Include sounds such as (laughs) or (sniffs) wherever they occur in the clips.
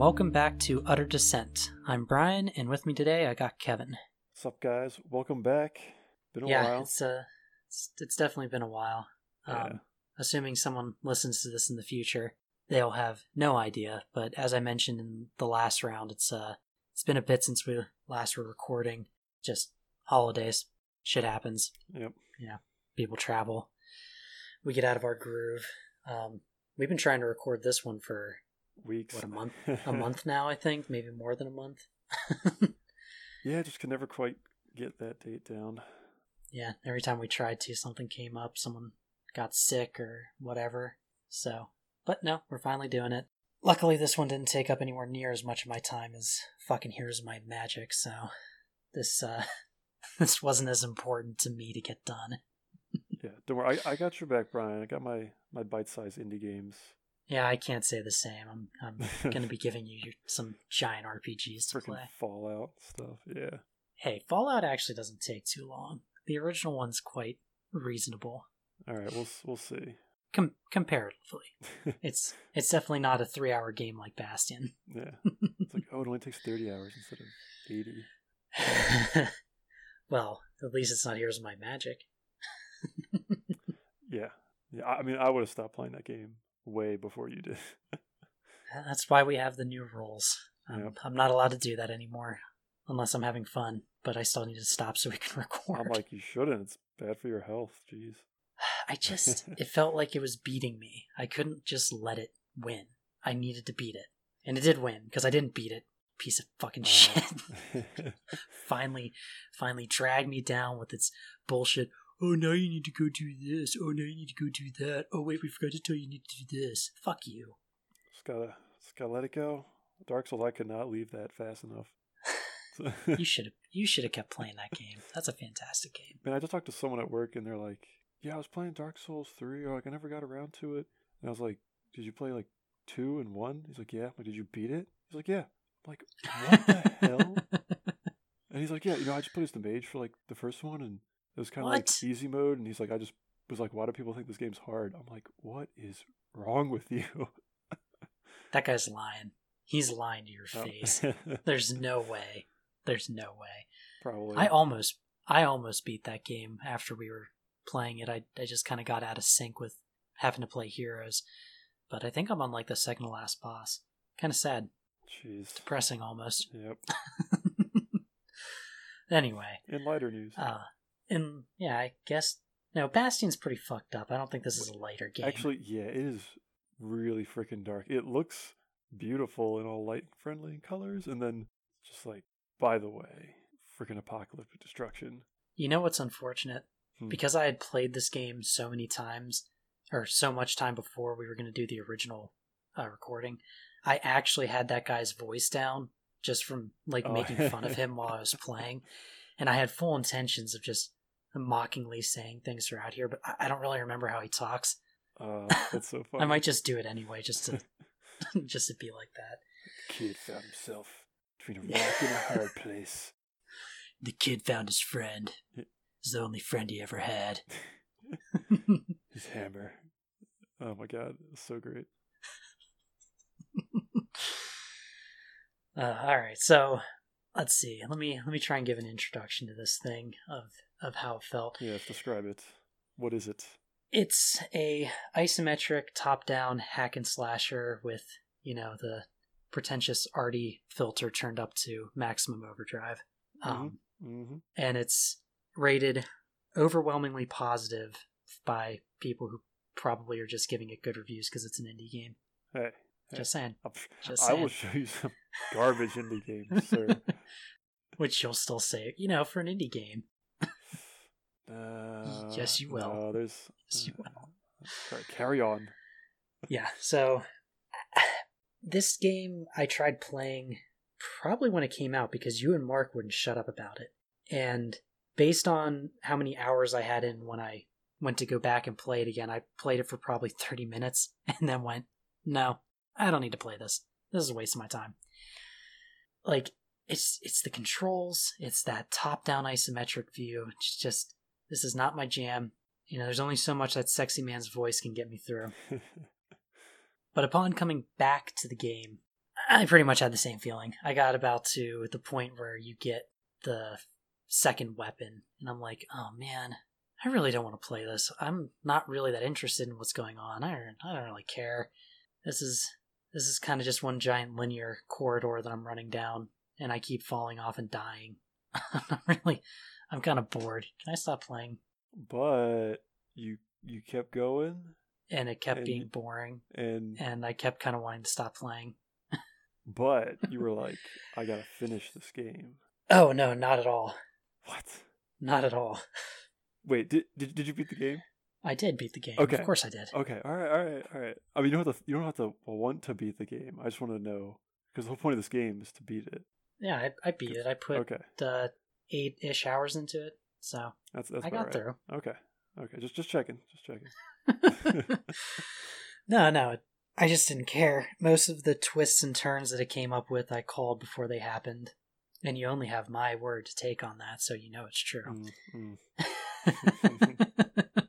welcome back to Utter Descent. I'm Brian, and with me today I got Kevin. What's up, guys? Welcome back. Been a yeah, while. it's uh, it's, it's definitely been a while. Um, Yeah. Assuming someone listens to this in the future, they'll have no idea. But as I mentioned in the last round, it's uh, it's been a bit since we last were recording. Just holidays, shit happens. Yep. People travel. We get out of our groove. Um, we've been trying to record this one for Weeks. what a month, (laughs) a month now. I think maybe more than a month. (laughs) yeah, just could never quite get that date down. yeah, every time we tried to, something came up, someone got sick or whatever. So, but no, we're finally doing it. Luckily, this one didn't take up anywhere near as much of my time as fucking Here's My Magic, so this, uh, (laughs) this wasn't as important to me to get done. Yeah, don't worry. I, I got your back, Brian. I got my, my bite-sized indie games. Yeah, I can't say the same. I'm, I'm (laughs) gonna be giving you some giant RPGs to Freaking play. Fallout stuff. Yeah. Hey, Fallout actually doesn't take too long. The original one's quite reasonable. All right, we'll we'll see. Com- comparatively. (laughs) it's it's definitely not a three hour game like Bastion. Yeah. (laughs) It's like, oh, it only takes 30 hours instead of 80. well, at least it's not Here's My Magic. Yeah. Yeah. I mean, I would have stopped playing that game way before you did. That's why we have the new rules. Um, Yep. I'm not allowed to do that anymore unless I'm having fun, but I still need to stop so we can (laughs) record. I'm like, you shouldn't. It's bad for your health. Jeez. I just, (laughs) it felt like it was beating me. I couldn't just let it win. I needed to beat it. And it did win because I didn't beat it. Piece of fucking shit. (laughs) Finally finally dragged me down with its bullshit. Oh, now you need to go do this. Oh, now you need to go do that. Oh, wait, we forgot to tell you you need to do this. Fuck you. just gotta, just gotta let it go. Dark Souls, I could not leave that fast enough. (laughs) You (laughs) should have you should have kept playing that game. That's a fantastic game. Man, I just talked to someone at work and they're like, "Yeah, I was playing Dark Souls three, or like I never got around to it." And I was like, "Did you play like two and one?" He's like, "Yeah." I'm like, "Did you beat it?" He's like, "Yeah." I'm like, "What the (laughs) hell?" And he's like, "Yeah, you know, I just played as the mage for like the first one, and it was kind of like easy mode." And he's like, "I just was like, why do people think this game's hard?" I'm like, "What is wrong with you?" that guy's lying. He's lying to your Oh. face. (laughs) There's no way. There's no way. Probably. I almost I almost beat that game after we were playing it. I I just kind of got out of sync with having to play heroes. But I think I'm on like the second to last boss. Kind of sad, Jeez. depressing almost. Yep. (laughs) anyway, In lighter news, uh and yeah, I guess no, Bastion's pretty fucked up. I don't think this is a lighter game. Actually, yeah, it is really freaking dark. It looks beautiful in all light friendly colors, and then just like, by the way, freaking apocalyptic destruction. you know what's unfortunate? Hmm. Because I had played this game so many times, or so much time before we were going to do the original uh, recording, I actually had that guy's voice down just from like Oh. making fun of him while I was (laughs) playing, and I had full intentions of just mockingly saying things throughout here, but I, I don't really remember how he talks. Uh, (laughs) that's so funny. I might just do it anyway, just to (laughs) (laughs) just to be like that. The Kid found himself between a rock and a hard place. The kid found his friend. The only friend he ever had. His hammer. Oh my god, so great. Uh, all right, so let's see. Let me let me try and give an introduction to this thing of of how it felt. Yes, describe it. What is it? It's a isometric top-down hack and slasher with you know the pretentious arty filter turned up to maximum overdrive, um, Mm-hmm. and it's rated overwhelmingly positive by people who probably are just giving it good reviews because it's an indie game. Hey, hey, Just saying. Just (laughs) I will saying. show you some garbage indie games, sir. (laughs) Which you'll still say, you know, for an indie game. Uh, Yes, you will. No, there's. Yes, you uh, sorry, carry on. Yeah, so (sighs) this game I tried playing probably when it came out because you and Mark wouldn't shut up about it. And based on how many hours I had in when I went to go back and play it again, I played it for probably 30 minutes (laughs) and then went, no, I don't need to play this. This is a waste of my time. Like, it's it's the controls, it's that top-down isometric view. It's just this is not my jam. You know, there's only so much that sexy man's voice can get me through. (laughs) But upon coming back to the game, I pretty much had the same feeling. I got about to the point where you get the second weapon, and I'm like, oh man, I really don't want to play this. I'm not really that interested in what's going on. I don't, I don't really care. This is this is kind of just one giant linear corridor that I'm running down, and I keep falling off and dying. (laughs) I'm not really, I'm kind of bored. Can I stop playing? But you you kept going, And it kept And- being boring, and and I kept kind of wanting to stop playing. (laughs) but you were like, I gotta finish this game. Oh no, not at all. What? Not at all. Wait, did did, did you beat the game? I did beat the game. Okay. Of course I did. Okay, all right, all right, all right. I mean, you don't have to you don't have to want to beat the game. I just want to know because the whole point of this game is to beat it. Yeah, I, I beat it. I put Okay, uh, eight ish hours into it, so that's that's I got right. through. Okay, okay, just just checking, just checking. (laughs) (laughs) no, no, I just didn't care. Most of the twists and turns that it came up with, I called before they happened, and you only have my word to take on that, so you know it's true. Mm, mm. (laughs)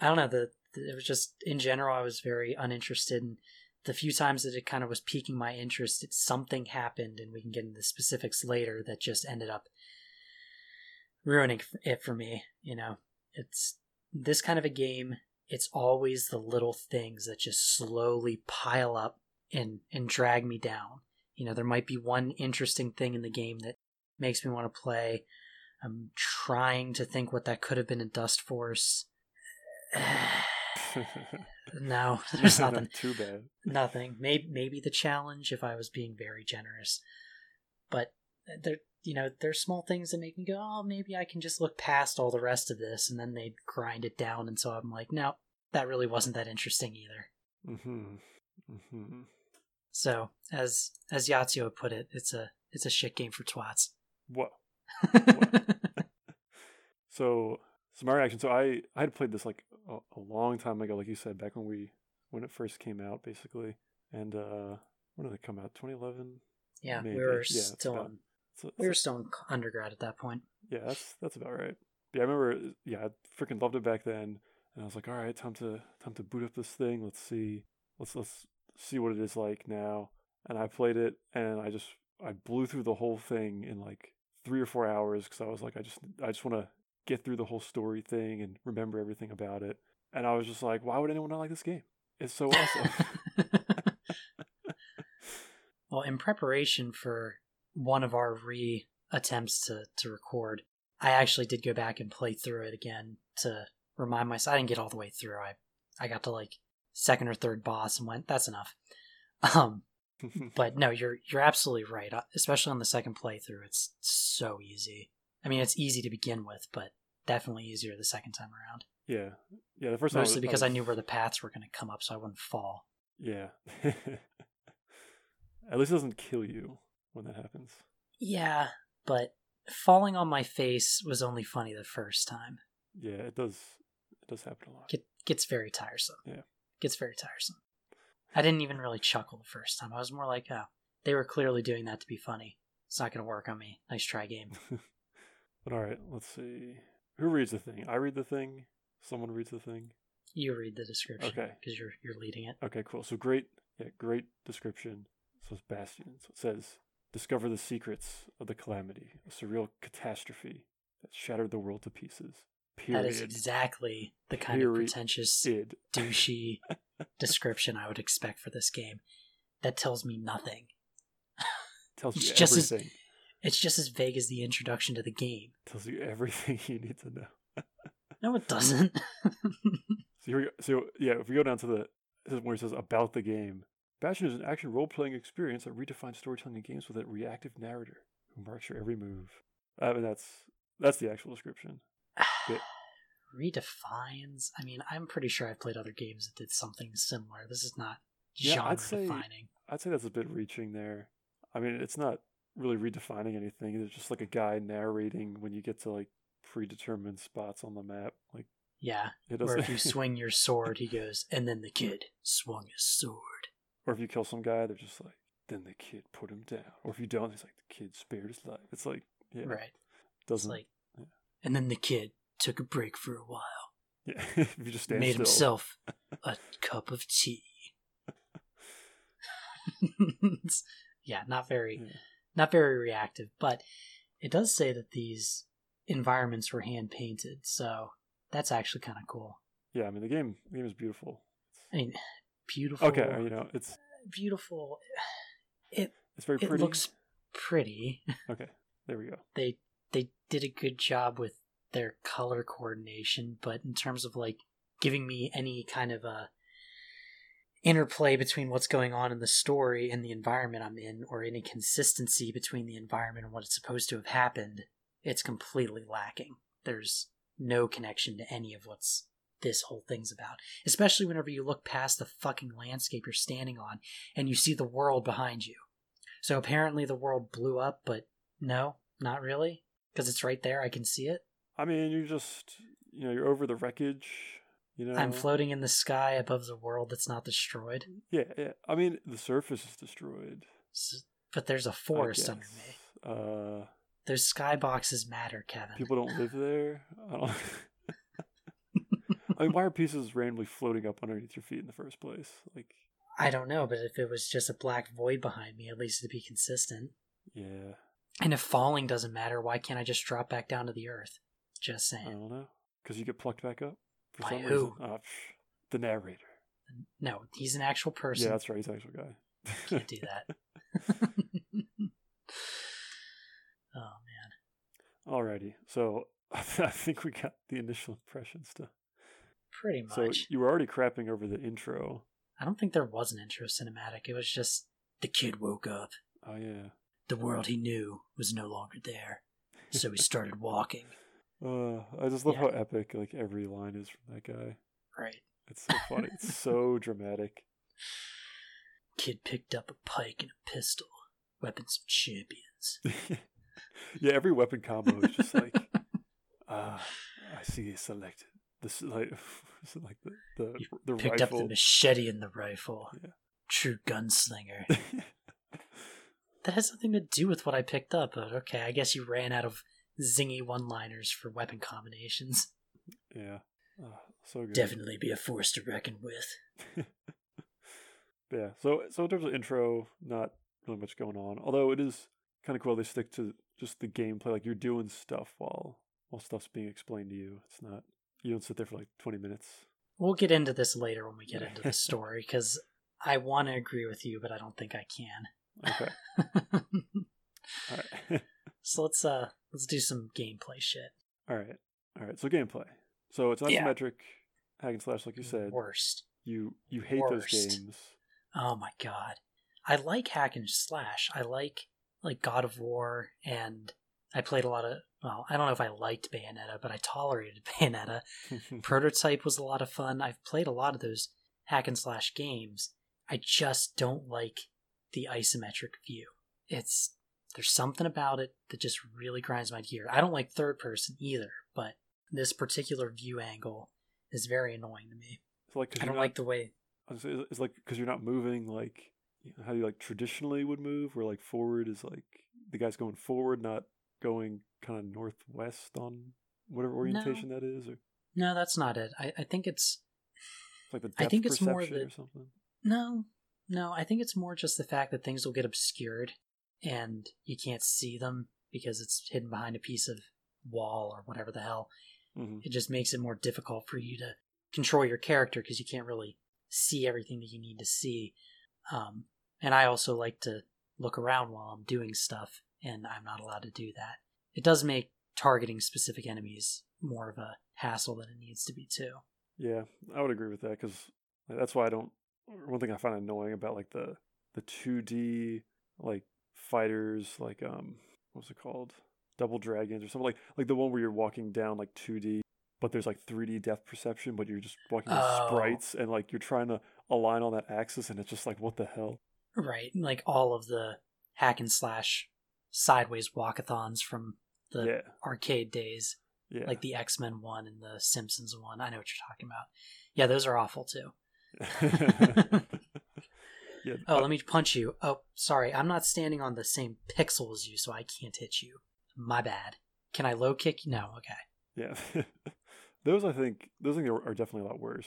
I don't know. The, the it was just in general, I was very uninterested. And the few times that it kind of was piquing my interest, it, something happened, and we can get into the specifics later. That just ended up ruining it for me. You know, it's this kind of a game. It's always the little things that just slowly pile up and and drag me down. You know, there might be one interesting thing in the game that makes me want to play. I'm trying to think what that could have been in Dustforce. (sighs) no, (laughs) there's nothing. Too bad. Nothing. Maybe maybe the challenge if I was being very generous. But uh, there you know, there's small things that make me go, "Oh, maybe I can just look past all the rest of this." And then they grind it down and so I'm like, "No, that really wasn't that interesting either." hmm hmm So, as as Yahtzee put it, it's a it's a shit game for twats. What? (laughs) So, so my reaction. So I I had played this like a, a long time ago, like you said, back when we when it first came out, basically. And uh when did it come out? 2011. yeah, Maybe. we were Yeah, still in, So, we were still in undergrad at that point. yeah, that's that's about right. Yeah, I remember. Yeah, I freaking loved it back then, and I was like, all right, time to time to boot up this thing. Let's see, let's let's see what it is like now. And I played it, and I just I blew through the whole thing in like three or four hours because I was like, I just I just want to get through the whole story thing and remember everything about it. And I was just like, why would anyone not like this game? It's so awesome. (laughs) well, in preparation for one of our re attempts to, to record, I actually did go back and play through it again to remind myself. I didn't get all the way through. I I got to like second or third boss and went, that's enough. (laughs) Um, but no, you're you're absolutely right. Uh, Especially on the second playthrough, it's so easy. I mean, it's easy to begin with, but definitely easier the second time around. yeah, yeah. The first time Mostly was- because I was- knew where the paths were going to come up, so I wouldn't fall. Yeah. (laughs) At least it doesn't kill you when that happens. Yeah, but falling on my face was only funny the first time. Yeah, it does. It does happen a lot. Get, gets very tiresome. Yeah. Gets very tiresome. I didn't even really chuckle the first time. I was more like, oh, they were clearly doing that to be funny. It's not going to work on me. Nice try, game. (laughs) But all right, let's see. Who reads the thing? I read the thing. Someone reads the thing. You read the description Okay. because you're you're leading it. Okay, cool. So great. Yeah, great description. So it's Bastion. So it says, "Discover the secrets of the calamity, a surreal catastrophe that shattered the world to pieces." Period. That is exactly the kind of pretentious, Id. douchey (laughs) description I would expect for this game. That tells me nothing. (laughs) Tells It's you just as- everything. It's just as vague as the introduction to the game. Tells you everything (laughs) you need to know. No, it doesn't. So here we go. So yeah, if we go down to the this is where it says about the game. Bastion is an action role playing experience that redefines storytelling in games with a reactive narrator who marks your every move. Uh, I mean that's that's the actual description. (sighs) Bit- redefines. I mean, I'm pretty sure I've played other games that did something similar. This is not Yeah, genre I'd say- defining. I'd say that's a bit reaching there. I mean it's not really redefining anything. It's just like a guy narrating when you get to like predetermined spots on the map. Like Yeah, where if you (laughs) swing your sword, he goes, and then the kid swung his sword. Or if you kill some guy, they're just like, then the kid put him down. Or if you don't, he's like the kid spared his life. It's like yeah, Right. Doesn't like, yeah. and then the kid took a break for a while, yeah. (laughs) if you just stand made still. himself (laughs) a cup of tea. (laughs) yeah, not very Yeah. not very reactive, but it does say that these environments were hand painted, so that's actually kind of cool. Yeah, I mean the game the game is beautiful. I mean, beautiful. Okay, uh, you know it's beautiful. It it's very pretty. it looks pretty. Okay, there we go. They they did a good job with their color coordination, but in terms of like giving me any kind of a interplay between what's going on in the story and the environment I'm in, or any consistency between the environment and what it's supposed to have happened, it's completely lacking. There's no connection to any of what's this whole thing's about. Especially whenever you look past the fucking landscape you're standing on and you see the world behind you. So apparently the world blew up, but no, not really. Because it's right there, I can see it. I mean, you're just you know you're over the wreckage. You know, I'm floating in the sky above the world that's not destroyed. Yeah, yeah. I mean, the surface is destroyed. But there's a forest under me. Uh, Those skyboxes matter, Kevin. people don't live there. I don't. (laughs) (laughs) I mean, why are pieces randomly floating up underneath your feet in the first place? Like, I don't know, but if it was just a black void behind me, at least it'd be consistent. yeah, And if falling doesn't matter, why can't I just drop back down to the earth? Just saying. I don't know. Because you get plucked back up for By some who? reason. Oh, the narrator. No, he's an actual person. Yeah, that's right. He's an actual guy. Can't do that. (laughs) (laughs) oh man, Alrighty. So (laughs) I think we got the initial impressions done. Pretty much. So you were already crapping over the intro. I don't think there was an intro cinematic. It was just the kid woke up. Oh yeah. The world he knew was no longer there, so he started (laughs) walking. Uh, I just love Yeah. how epic like every line is from that guy. Right. It's so funny. it's so (laughs) dramatic. Kid picked up a pike and a pistol, weapons of champions. (laughs) yeah, every weapon combo is just like, ah, I see you selected. This is like, (laughs) is like the the, You the Picked up the machete and the rifle. Yeah. True gunslinger. (laughs) that has nothing to do with what I picked up, but okay, I guess you ran out of zingy one liners for weapon combinations. yeah, Ah, so good. Definitely be a force to reckon with. (laughs) Yeah. So so in terms of intro, not really much going on. Although it is kind of cool they stick to just the gameplay. Like you're doing stuff while while stuff's being explained to you. It's not you don't sit there for like 20 minutes. We'll get into this later when we get into the (laughs) story, because I want to agree with you, but I don't think I can. Okay. (laughs) All right. (laughs) so let's uh let's do some gameplay shit. All right. All right. So gameplay. So it's isometric Yeah. hack and slash, like you said. Worst. You you hate those games. Oh my god. I like hack and slash. I like like God of War and I played a lot of well, I don't know if I liked Bayonetta, but I tolerated (laughs) Bayonetta. (laughs) Prototype was a lot of fun. I've played a lot of those hack and slash games. I just don't like the isometric view. It's there's something about it that just really grinds my gear. I don't like third person either, but this particular view angle is very annoying to me. It's like I don't not- like the way I was gonna say, It's like because you're not moving like how you like traditionally would move, where like forward is like the guy's going forward, not going kind of northwest on whatever orientation that is, or No, that's not it. I, I think it's it's like the depth I think it's more that- or something. no, no. I think it's more just the fact that things will get obscured and you can't see them because it's hidden behind a piece of wall or whatever the hell. hmm It just makes it more difficult for you to control your character because you can't really see everything that you need to see. Um, and I also like to look around while I'm doing stuff, and I'm not allowed to do that. It does make targeting specific enemies more of a hassle than it needs to be too. Yeah, I would agree with that because that's why I don't. One thing I find annoying about like the the two D like fighters, like um, what's it called, Double Dragons or something like like the one where you're walking down like two D, but there's like three D depth perception, but you're just walking with Oh. sprites and like you're trying to align on that axis, and it's just like what the hell. Right, like all of the hack and slash sideways walkathons from the yeah, arcade days, yeah. like the X Men one and the Simpsons one. I know what you're talking about. Yeah, those are awful too. (laughs) yeah. (laughs) Oh, uh, let me punch you. Oh, sorry, I'm not standing on the same pixel as you, so I can't hit you. My bad. Can I low kick? No, okay. Yeah, (laughs) those I think those I think are definitely a lot worse.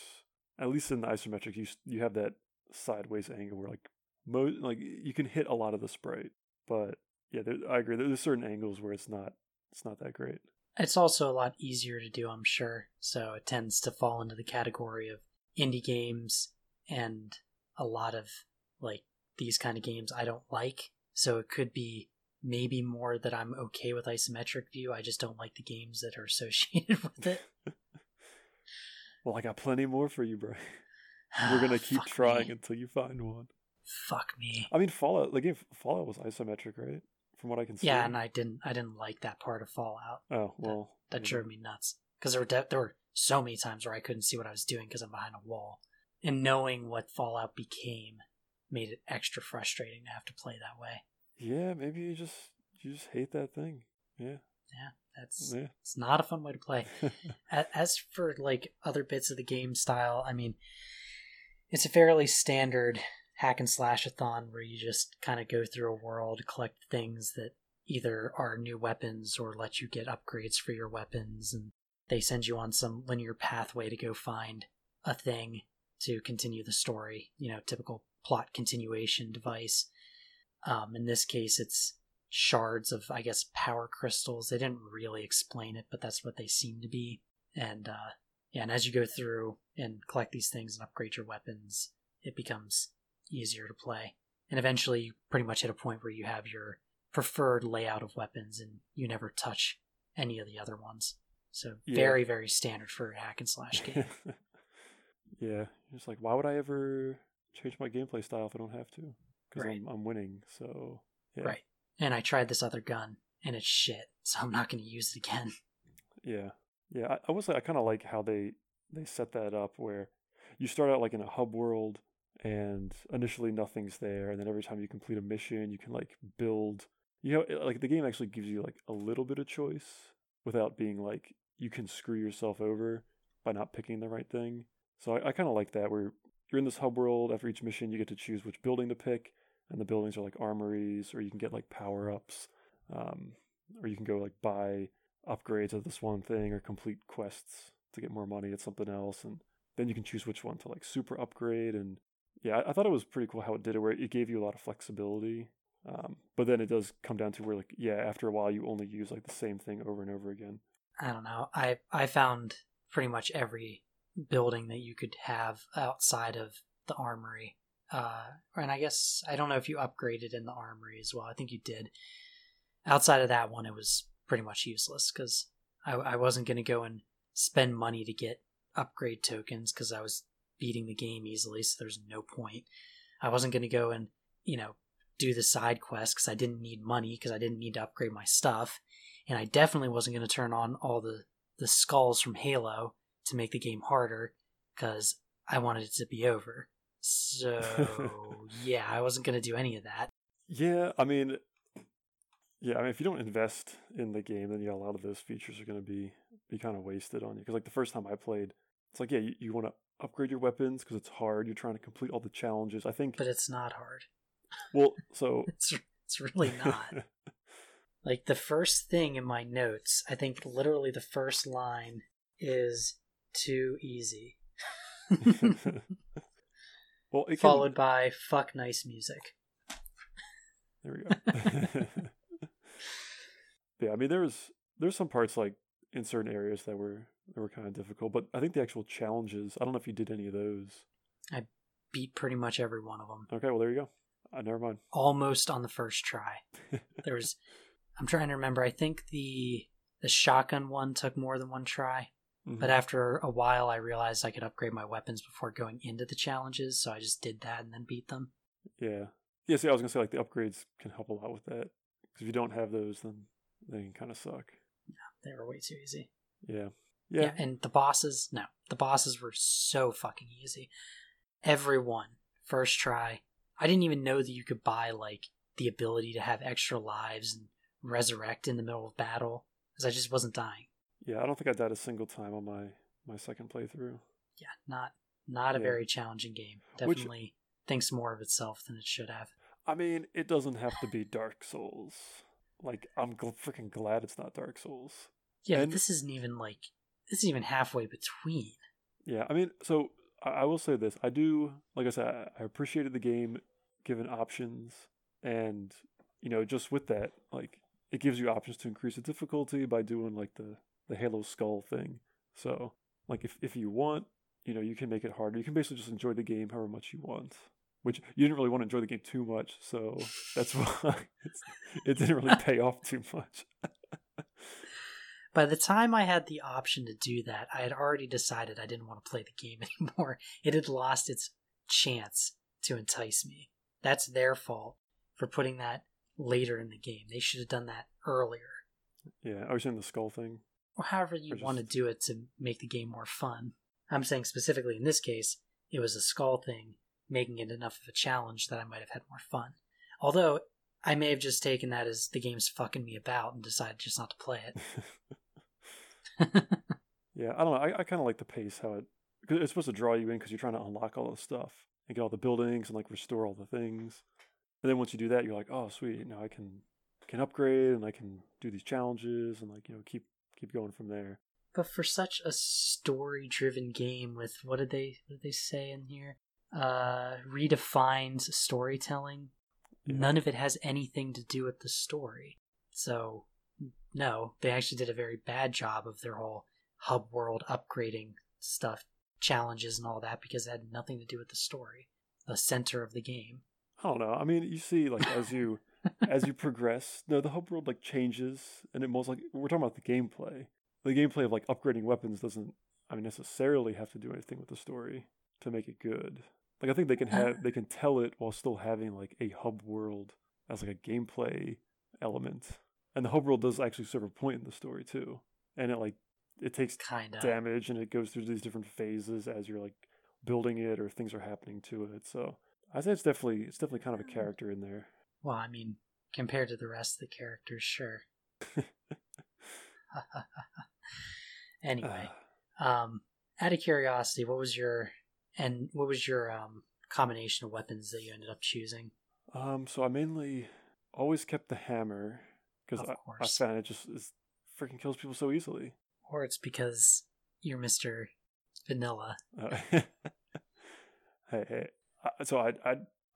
At least in the isometric, you you have that sideways angle where like Mo- like you can hit a lot of the sprite, but yeah, there, I agree. There's certain angles where it's not it's not that great. It's also a lot easier to do, I'm sure. So it tends to fall into the category of indie games and a lot of like these kind of games I don't like. So it could be maybe more that I'm okay with isometric view. I just don't like the games that are associated (laughs) with it. (laughs) well, I got plenty more for you, bro. (sighs) We're gonna keep trying me. until you find one. Fuck me. I mean, Fallout. The game Fallout was isometric, right? From what I can see. Yeah, and I didn't. I didn't like that part of Fallout. oh well. That know. drove me nuts because there were de- there were so many times where I couldn't see what I was doing because I'm behind a wall, and knowing what Fallout became made it extra frustrating to have to play that way. Yeah, maybe you just you just hate that thing. Yeah. Yeah, that's Yeah. it's not a fun way to play. (laughs) As for like other bits of the game style, I mean, it's a fairly standard hack and slash a thon where you just kind of go through a world, collect things that either are new weapons or let you get upgrades for your weapons, and they send you on some linear pathway to go find a thing to continue the story. You know, typical plot continuation device. Um, in this case, it's shards of, I guess, power crystals. They didn't really explain it, but that's what they seem to be. And uh, yeah, and as you go through and collect these things and upgrade your weapons, it becomes easier to play. And eventually, you pretty much hit a point where you have your preferred layout of weapons, and you never touch any of the other ones. So Yeah. very, very standard for a hack and slash game. (laughs) yeah. Just like, why would I ever change my gameplay style if I don't have to? Because Right. I'm I'm winning. So yeah. Right. And I tried this other gun, and it's shit. So I'm not going to use it again. Yeah, yeah. I, I will say I kind of like how they they set that up where you start out like in a hub world, and initially nothing's there, and then every time you complete a mission, you can like build. You know, like the game actually gives you like a little bit of choice without being like you can screw yourself over by not picking the right thing. So I, I kind of like that where you're in this hub world. After each mission, you get to choose which building to pick, and the buildings are like armories, or you can get like power ups, um, or you can go like buy upgrades of this one thing or complete quests to get more money at something else and then you can choose which one to like super upgrade and yeah I, thought it was pretty cool how it did it where it gave you a lot of flexibility um, but then it does come down to where like yeah after a while you only use like the same thing over and over again I don't know. I I found pretty much every building that you could have outside of the armory. Uh, and I guess I don't know if you upgraded in the armory as well. I think you did. Outside of that one, it was pretty much useless because I, I wasn't going to go and spend money to get upgrade tokens because I was beating the game easily, so there's no point. I wasn't going to go and you know do the side quest because I didn't need money because I didn't need to upgrade my stuff and I definitely wasn't going to turn on all the the skulls from Halo to make the game harder because I wanted it to be over. So (laughs) yeah, I wasn't going to do any of that. yeah i mean yeah i mean if you don't invest in the game then yeah a lot of those features are going to be be kind of wasted on you because like the first time i played it's like yeah you, you want to upgrade your weapons because it's hard you're trying to complete all the challenges i think But it's not hard. well (laughs) so It's it's really not. (laughs) like the first thing in my notes, I think literally the first line is too easy. (laughs) well it can, Followed by fuck nice music. There we go. yeah, I mean, there's there's some parts like in certain areas that were that were kind of difficult, but I think the actual challenges. I don't know if you did any of those. I beat pretty much every one of them. Okay, well there you go. Uh, never mind. almost on the first try. (laughs) There was I'm trying to remember. I think the the shotgun one took more than one try, Mhm. but after a while I realized I could upgrade my weapons before going into the challenges, so I just did that and then beat them. yeah, yeah. See, I was gonna say like the upgrades can help a lot with that because if you don't have those, then they can kind of suck. Yeah, they were way too easy. Yeah, Yeah. yeah, and the bosses, no, the bosses were so fucking easy. Everyone first try. I didn't even know that you could buy like the ability to have extra lives and resurrect in the middle of battle because I just wasn't dying. yeah. I don't think I died a single time on my my second playthrough. yeah, not not a Yeah. very challenging game. Which- Definitely thinks more of itself than it should have. I mean, it doesn't have to be Dark Souls. Like, I'm gl- freaking glad it's not Dark Souls. Yeah, And- this isn't even like this isn't even halfway between. Yeah, I mean, so I, will say this: I do, like I said, I, I appreciated the game given options, and you know, just with that, like it gives you options to increase the difficulty by doing like the the Halo Skull thing. So, like if if you want, you know, you can make it harder. You can basically just enjoy the game however much you want. Which you didn't really want to enjoy the game too much, so that's (laughs) why it didn't really (laughs) pay off too much. By the time I had the option to do that, I had already decided I didn't want to play the game (laughs) anymore. It had lost its chance to entice me. That's their fault for putting that later in the game. They should have done that earlier. Yeah, I was saying the skull thing. Or however you Or want to do it to make the game more fun. I'm saying specifically in this case, it was a skull thing, making it enough of a challenge that I might have had more fun. Although I may have just taken that as the game's fucking me about and decided just not to play it. (laughs) Yeah, I don't know. I, I kind of like the pace how it because it's supposed to draw you in because you're trying to unlock all the stuff and get all the buildings and like restore all the things. And then once you do that, you're like, oh sweet, now I can can upgrade and I can do these challenges and like you know keep keep going from there. But for such a story-driven game with what did they what did they say in here? Uh, redefines storytelling. None of it has anything to do with the story. So, no, they actually did a very bad job of their whole hub world upgrading stuff, challenges and all that because it had nothing to do with the story, the center of the game. I don't know. I mean, you see, like as you (laughs) as you progress, no, the hub world like changes, and it most like we're talking about the gameplay. The gameplay of like upgrading weapons doesn't, I mean, necessarily have to do anything with the story to make it good. Like I think they can uh. have they can tell it while still having like a hub world as like a gameplay element, and the hub world does actually serve a point in the story too, and it like it takes Kind of. damage and it goes through these different phases as you're like building it or things are happening to it. So I say it's definitely it's definitely kind of a hmm. character in there. Well, I mean, compared to the rest of the characters, sure. (laughs) (laughs) anyway, ah. um, out of curiosity, what was your and what was your um combination of weapons that you ended up choosing? um, so I mainly always kept the hammer because I, I found it just is, freaking kills people so easily. Or it's because you're Mister Vanilla. Uh, (laughs) hey, hey. I, so I, I,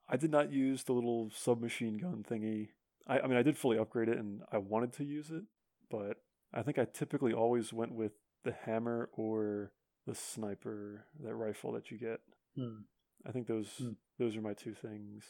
I did not use the little submachine gun thingy. I, I mean, I did fully upgrade it, and I wanted to use it, but I think I typically always went with the hammer or the sniper, that rifle that you get. Hmm. I think those Hmm. those are my two things.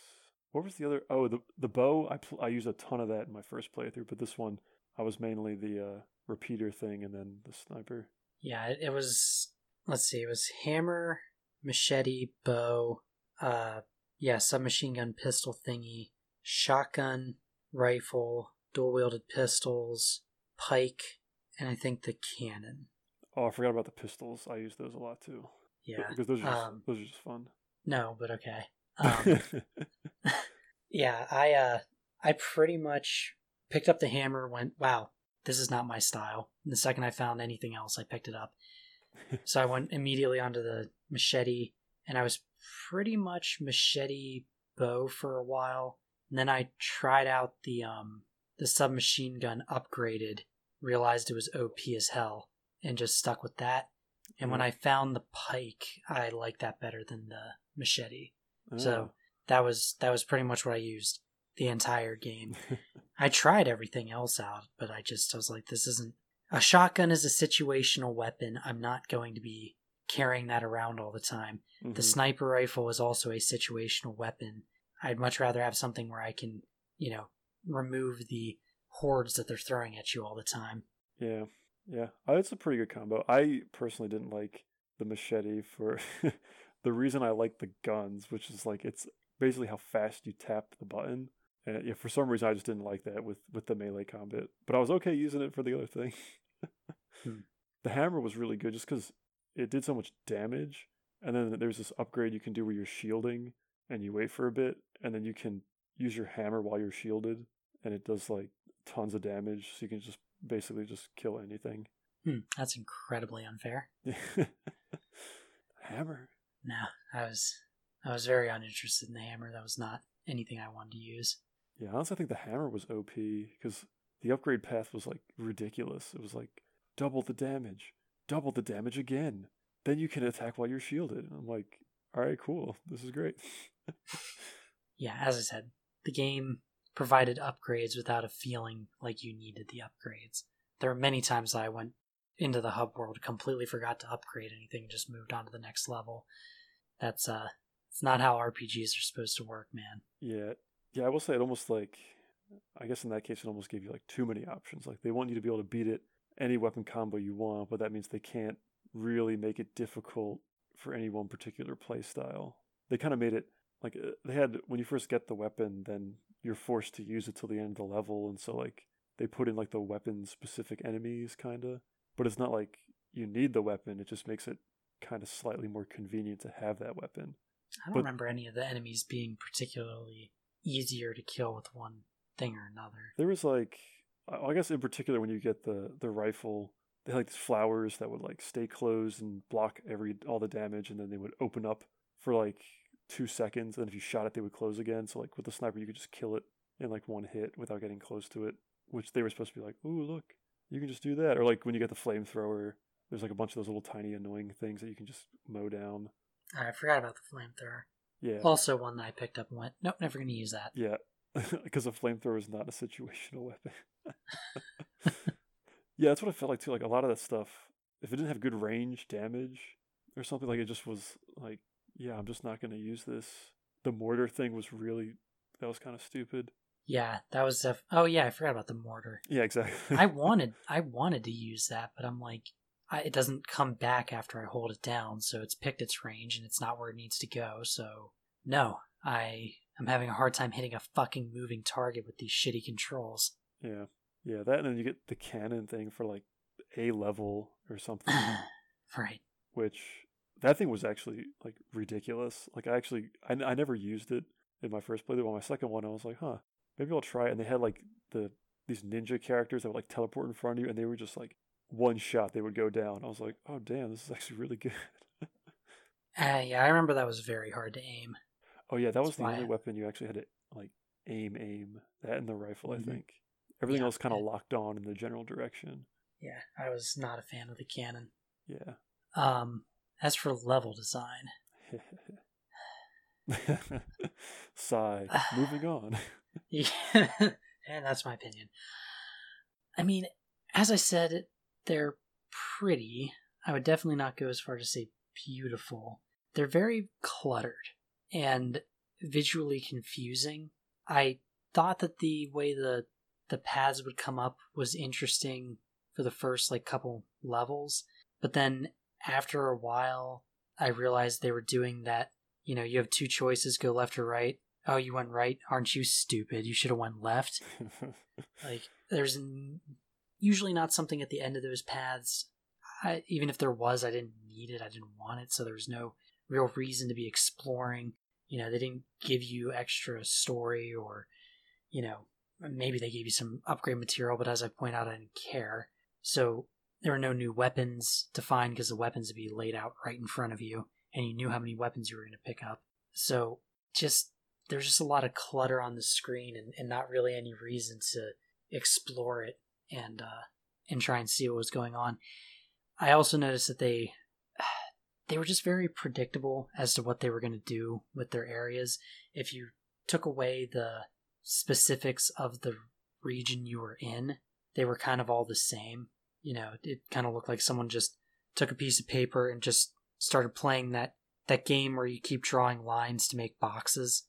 What was the other? Oh, the the bow. I pl- I used a ton of that in my first playthrough, but this one I was mainly the uh, repeater thing and then the sniper. Yeah, it, it was. Let's see, it was hammer, machete, bow, uh, yeah, submachine gun, pistol thingy, shotgun, rifle, dual wielded pistols, pike, and I think the cannon. Oh, I forgot about the pistols. I use those a lot too. Yeah, because those are just, um, those are just fun. no, but okay. (laughs) Um, yeah, I uh, I pretty much picked up the hammer. Went, wow, this is not my style. And the second I found anything else, I picked it up. (laughs) so I went immediately onto the machete, and I was pretty much machete bow for a while. And then I tried out the um the submachine gun upgraded, realized it was OP as hell, and just stuck with that. And when I found the pike, I liked that better than the machete. Oh. So that was that was pretty much what I used the entire game. (laughs) I tried everything else out, but I just I was like, this isn't a shotgun is a situational weapon. I'm not going to be carrying that around all the time. The Mhm. sniper rifle is also a situational weapon. I'd much rather have something where I can, you know, remove the hordes that they're throwing at you all the time. yeah, yeah. Uh, it's a pretty good combo. I personally didn't like the machete for (laughs) the reason I like the guns, which is like it's basically how fast you tap the button. And yeah, for some reason I just didn't like that with with the melee combat. But I was okay using it for the other thing. Hmm. (laughs) The hammer was really good just because it did so much damage. And then there's this upgrade you can do where you're shielding and you wait for a bit, and then you can use your hammer while you're shielded, and it does like tons of damage. So you can just basically just kill anything. Hmm, that's incredibly unfair. (laughs) hammer. No, I was I was very uninterested in the hammer. That was not anything I wanted to use. Yeah, honestly, I think the hammer was OP because the upgrade path was like ridiculous. It was like double the damage, double the damage again. Then you can attack while you're shielded. And I'm like, all right, cool. This is great. (laughs) yeah, as I said, the game provided upgrades without a feeling like you needed the upgrades. There are many times I went into the hub world, completely forgot to upgrade anything, just moved on to the next level. That's uh it's not how RPGs are supposed to work, man. Yeah, yeah. I will say it almost like, I guess in that case, it almost gave you like too many options. Like they want you to be able to beat it any weapon combo you want, but that means they can't really make it difficult for any one particular play style. They kind of made it like uh, they had when you first get the weapon, then you're forced to use it till the end of the level, and so like they put in like the weapon specific enemies kind of, but it's not like you need the weapon. It just makes it kind of slightly more convenient to have that weapon. I don't But- remember any of the enemies being particularly easier to kill with one thing or another. There was like, I I guess in particular when you get the the rifle, they had like these flowers that would like stay closed and block every all the damage, and then they would open up for like two seconds, and if you shot it, they would close again. So like with the sniper, you could just kill it in like one hit without getting close to it, which they were supposed to be like, ooh look, you can just do that. Or like when you get the flamethrower, there's like a bunch of those little tiny annoying things that you can just mow down. I forgot about the flamethrower. Yeah, Also, one that I picked up and went, nope, never going to use that. Yeah, (laughs) because a flamethrower is not a situational (laughs) weapon. (laughs) yeah, that's what I felt like too. Like a lot of that stuff, if it didn't have good range damage or something, like it just was like, yeah, I'm just not going to use this. The mortar thing was really that was kind of stupid. Yeah, that was def- oh yeah, I forgot about the mortar. Yeah, exactly. I (laughs) wanted I wanted to use that, but I'm like, I, it doesn't come back after I hold it down, so it's picked its range and it's not where it needs to go. So no, I am having a hard time hitting a fucking moving target with these shitty controls. yeah, yeah, that and then you get the cannon thing for like a level or something, (sighs) right. which that thing was actually like ridiculous. Like I actually I, I never used it in my first playthrough. On my second one, I was like, huh, maybe I'll try it. And they had like the these ninja characters that would like teleport in front of you, and they were just like one shot they would go down. I was like, oh damn, this is actually really good. Uh, yeah, I remember that was very hard to aim. oh yeah, that was the why only weapon you actually had to like aim aim that and the rifle. Mhm. I think everything Yeah, else kind of yeah. locked on in the general direction. Yeah, I was not a fan of the cannon. Yeah. Um, as for level design, (laughs) Sigh. Moving on. (laughs) Yeah, and that's my opinion. I mean, as I said, they're pretty. I would definitely not go as far to say beautiful. They're very cluttered and visually confusing. I thought that the way the the paths would come up was interesting for the first like couple levels, but then after a while, I realized they were doing that. You know, you have two choices: go left or right. Oh, you went right. Aren't you stupid? You should have went left. (laughs) Like, there's n- usually not something at the end of those paths. I, even if there was, I didn't need it. I didn't want it. So there was no real reason to be exploring. You know, they didn't give you extra story or, you know, maybe they gave you some upgrade material, but as I point out, I didn't care. So there were no new weapons to find because the weapons would be laid out right in front of you and you knew how many weapons you were going to pick up. So just there's just a lot of clutter on the screen and, and not really any reason to explore it and uh, and try and see what was going on. I also noticed that they (sighs) they were just very predictable as to what they were going to do with their areas. If you took away the specifics of the region you were in, they were kind of all the same. You know, it kind of looked like someone just took a piece of paper and just started playing that that game where you keep drawing lines to make boxes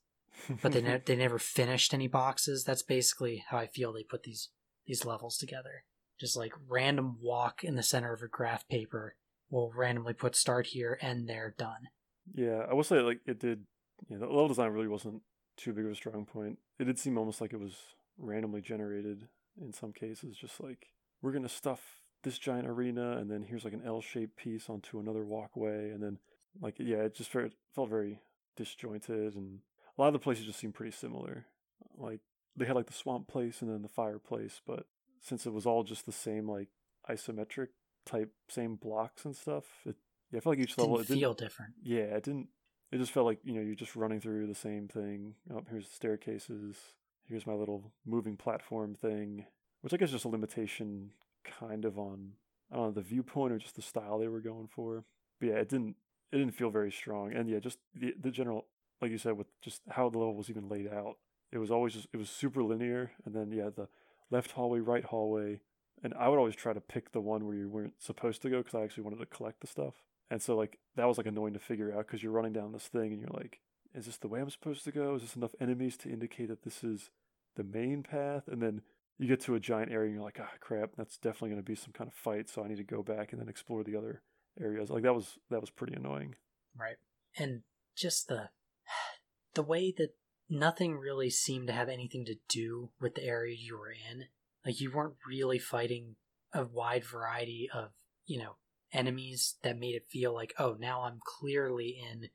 but they (laughs) ne- they never finished any boxes. That's basically how I feel they put these these levels together. Just like random walk in the center of a graph paper will randomly put start here, end there, done. Yeah, I will say like it did. You know, the level design really wasn't too big of a strong point. It did seem almost like it was randomly generated in some cases. Just like we're gonna stuff this giant arena, and then here's like an L-shaped piece onto another walkway, and then like yeah, it just very, felt very disjointed, and a lot of the places just seemed pretty similar. Like they had like the swamp place and then the fireplace, but since it was all just the same like isometric type, same blocks and stuff, it yeah, I felt like each level Didn't it didn't feel different. yeah, it didn't. It just felt like you know you're just running through the same thing. Oh, here's the staircases. Here's my little moving platform thing, which I guess is just a limitation, kind of on I don't know the viewpoint or just the style they were going for. But yeah, it didn't. It didn't feel very strong, and yeah, just the the general like you said, with just how the level was even laid out. It was always just it was super linear, and then yeah, the left hallway, right hallway, and I would always try to pick the one where you weren't supposed to go because I actually wanted to collect the stuff. And so like that was like annoying to figure out because you're running down this thing and you're like, is this the way I'm supposed to go? Is this enough enemies to indicate that this is the main path? And then you get to a giant area and you're like, ah, crap, that's definitely going to be some kind of fight. So I need to go back and then explore the other areas. Like that was that was pretty annoying. Right. And just the the way that nothing really seemed to have anything to do with the area you were in. Like you weren't really fighting a wide variety of, you know, enemies that made it feel like, oh, now I'm clearly in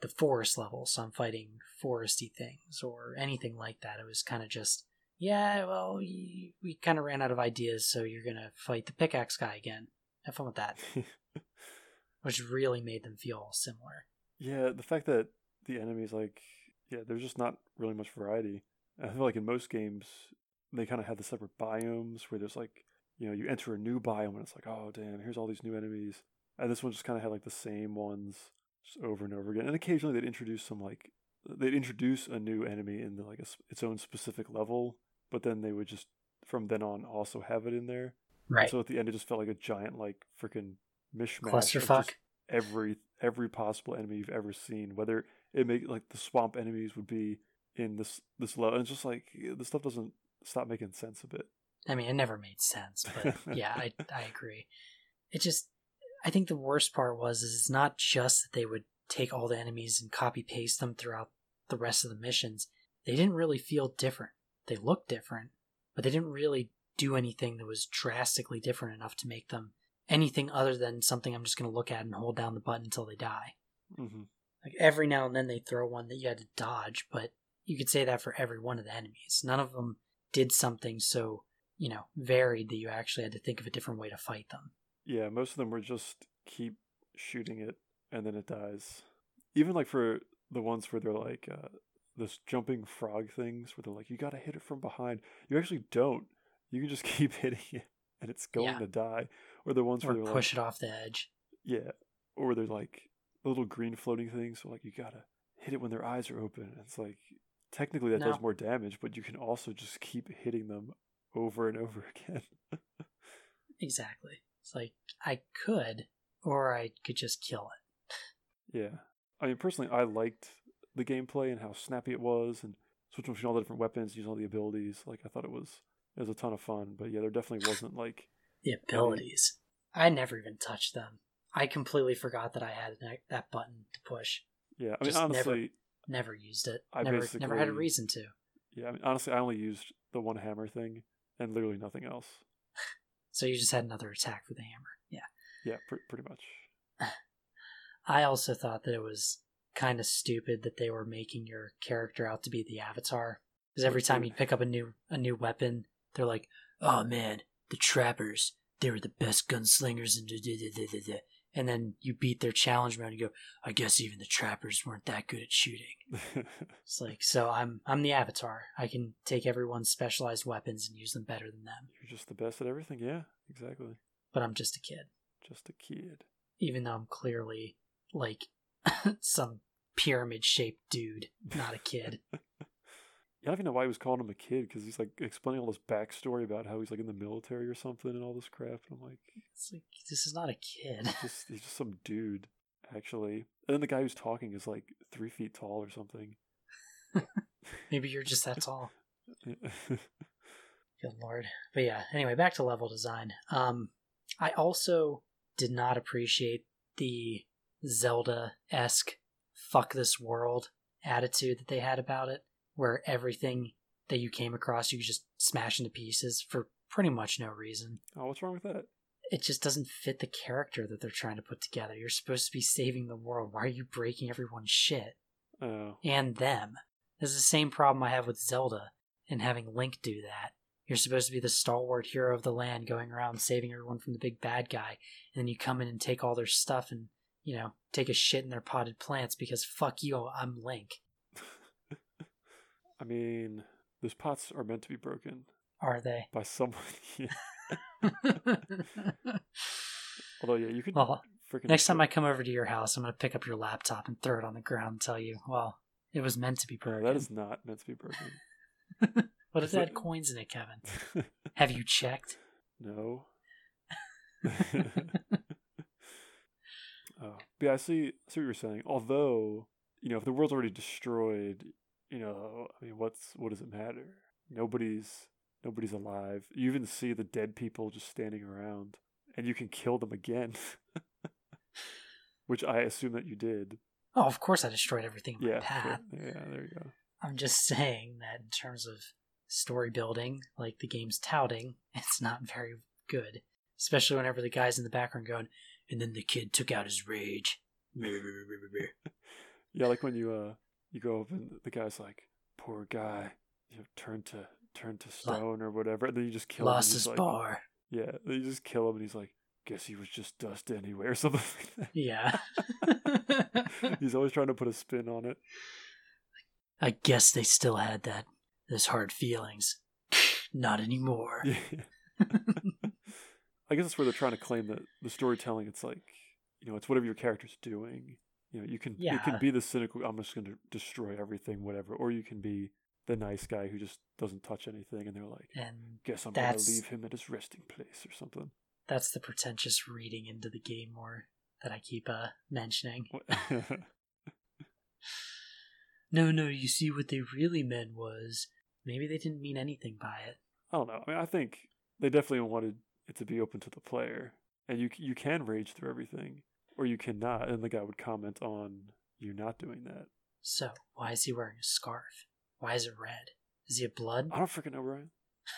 the forest level, so I'm fighting foresty things or anything like that. It was kind of just, yeah, well, we kind of ran out of ideas, so you're gonna fight the pickaxe guy again. Have fun with that. (laughs) Which really made them feel similar. Yeah, the fact that the enemies like yeah, there's just not really much variety. I feel like in most games they kind of have the separate biomes where there's like you know you enter a new biome and it's like oh damn here's all these new enemies, and this one just kind of had like the same ones just over and over again. And occasionally they'd introduce some like they'd introduce a new enemy in the, like a, its own specific level, but then they would just from then on also have it in there. Right. And so at the end, it just felt like a giant like freaking mishmash. Clusterfuck. Every every possible enemy you've ever seen, whether it make like the swamp enemies would be in this this level, and it's just like the stuff doesn't stop making sense a bit. I mean, it never made sense, but (laughs) yeah, I I agree. It just, I think the worst part was is it's not just that they would take all the enemies and copy paste them throughout the rest of the missions. They didn't really feel different. They looked different, but they didn't really do anything that was drastically different enough to make them anything other than something I'm just going to look at and hold down the button until they die. Mm-hmm. Like every now and then they throw one that you had to dodge, but you could say that for every one of the enemies. None of them did something so, you know, varied that you actually had to think of a different way to fight them. Yeah, most of them were just keep shooting it and then it dies. Even like for the ones where they're like uh, this jumping frog things where they're like, you gotta hit it from behind. You actually don't. You can just (laughs) keep hitting it and it's going yeah. to die. Or the ones or where they push like, it off the edge. Yeah. Or they're like little green floating things. So like you gotta hit it when their eyes are open. It's like technically that no. does more damage, but you can also just keep hitting them over and over (laughs) again. exactly. It's like I could, or I could just kill it. Yeah. I mean, personally, I liked the gameplay and how snappy it was, and switching between all the different weapons, using all the abilities. Like I thought it was it was a ton of fun. But yeah, there definitely wasn't like the abilities. I never even touched them. I completely forgot that I had that button to push. Yeah, I mean, Just honestly, never, never used it. I never, never had a reason to. Yeah, I mean, honestly, I only used the one hammer thing and literally nothing else. (laughs) so you just had another attack for the hammer. Yeah. Yeah, pr- pretty much. (sighs) I also thought that it was kind of stupid that they were making your character out to be the avatar because every time you pick up a new a new weapon, they're like, "Oh man, the trappers, they were the best gunslingers," and da, da, da, and then you beat their challenge mode and you go, I guess even the trappers weren't that good at shooting. (laughs) it's like, so I'm I'm the avatar. I can take everyone's specialized weapons and use them better than them. You're just the best at everything, yeah, exactly. But I'm just a kid. Just a kid. Even though I'm clearly like (laughs) some pyramid shaped dude, not a kid. (laughs) I don't even know why he was calling him a kid because he's like explaining all this backstory about how he's like in the military or something and all this crap. And I'm like, it's like this is not a kid. He's just, he's just some dude, actually. And then the guy who's talking is like three feet tall or something. (laughs) Maybe you're just that tall. Good lord. But yeah, anyway, back to level design. Um, I also did not appreciate the Zelda esque fuck this world attitude that they had about it where everything that you came across you could just smash into pieces for pretty much no reason. Oh, what's wrong with that? It just doesn't fit the character that they're trying to put together. You're supposed to be saving the world. Why are you breaking everyone's shit? Oh. And them. This is the same problem I have with Zelda and having Link do that. You're supposed to be the stalwart hero of the land going around saving everyone from the big bad guy, and then you come in and take all their stuff and, you know, take a shit in their potted plants because fuck you, I'm Link. (laughs) I mean, those pots are meant to be broken. Are they? By someone. (laughs) (laughs) Although, yeah, you could well, freaking. Next time I come over to your house, I'm gonna pick up your laptop and throw it on the ground and tell you, well, it was meant to be No, broken. that is not meant to be broken. what if it had coins in it, Kevin? Have you checked? no. But yeah, I see. I see what you're saying. Although, you know, if the world's already destroyed, you know, I mean, what's what does it matter? Nobody's nobody's alive. You even see the dead people just standing around, and you can kill them again, (laughs) which I assume that you did. Oh, of course I destroyed everything in my Yeah, path. yeah, yeah. There you go. I'm just (laughs) saying that in terms of story building, like the game's touting, (laughs) it's not very good. Especially whenever the guy's in the background going, and then the kid took out his rage. (laughs) Yeah, like when you uh you go up and the guy's like, "Poor guy," you know, turn to turn to stone or whatever, and then you just kill him. Lost his like, bar. Yeah, then you just kill him, and he's like, "Guess he was just dust anyway," or something like Yeah. (laughs) he's always trying to put a spin on it. I guess they still had that those hard feelings. Not anymore. (laughs) Yeah. I guess that's where they're trying to claim that the storytelling. It's like, you know, it's whatever your character's doing. You know, you can you Yeah. can be the cynical. I'm just going to destroy everything, whatever, or you can be the nice guy who just doesn't touch anything, and they're like, And guess I'm going to leave him at his resting place or something. that's the pretentious reading into the game more that I keep uh, mentioning. (laughs) No, no, you see what they really meant was maybe they didn't mean anything by it. I don't know. I mean, I think they definitely wanted it to be open to the player, and you you can rage through everything, or you cannot, and the guy would comment on you not doing that. So, why is he wearing a scarf? Why is it red? Is he a blood? I don't freaking know, Ryan.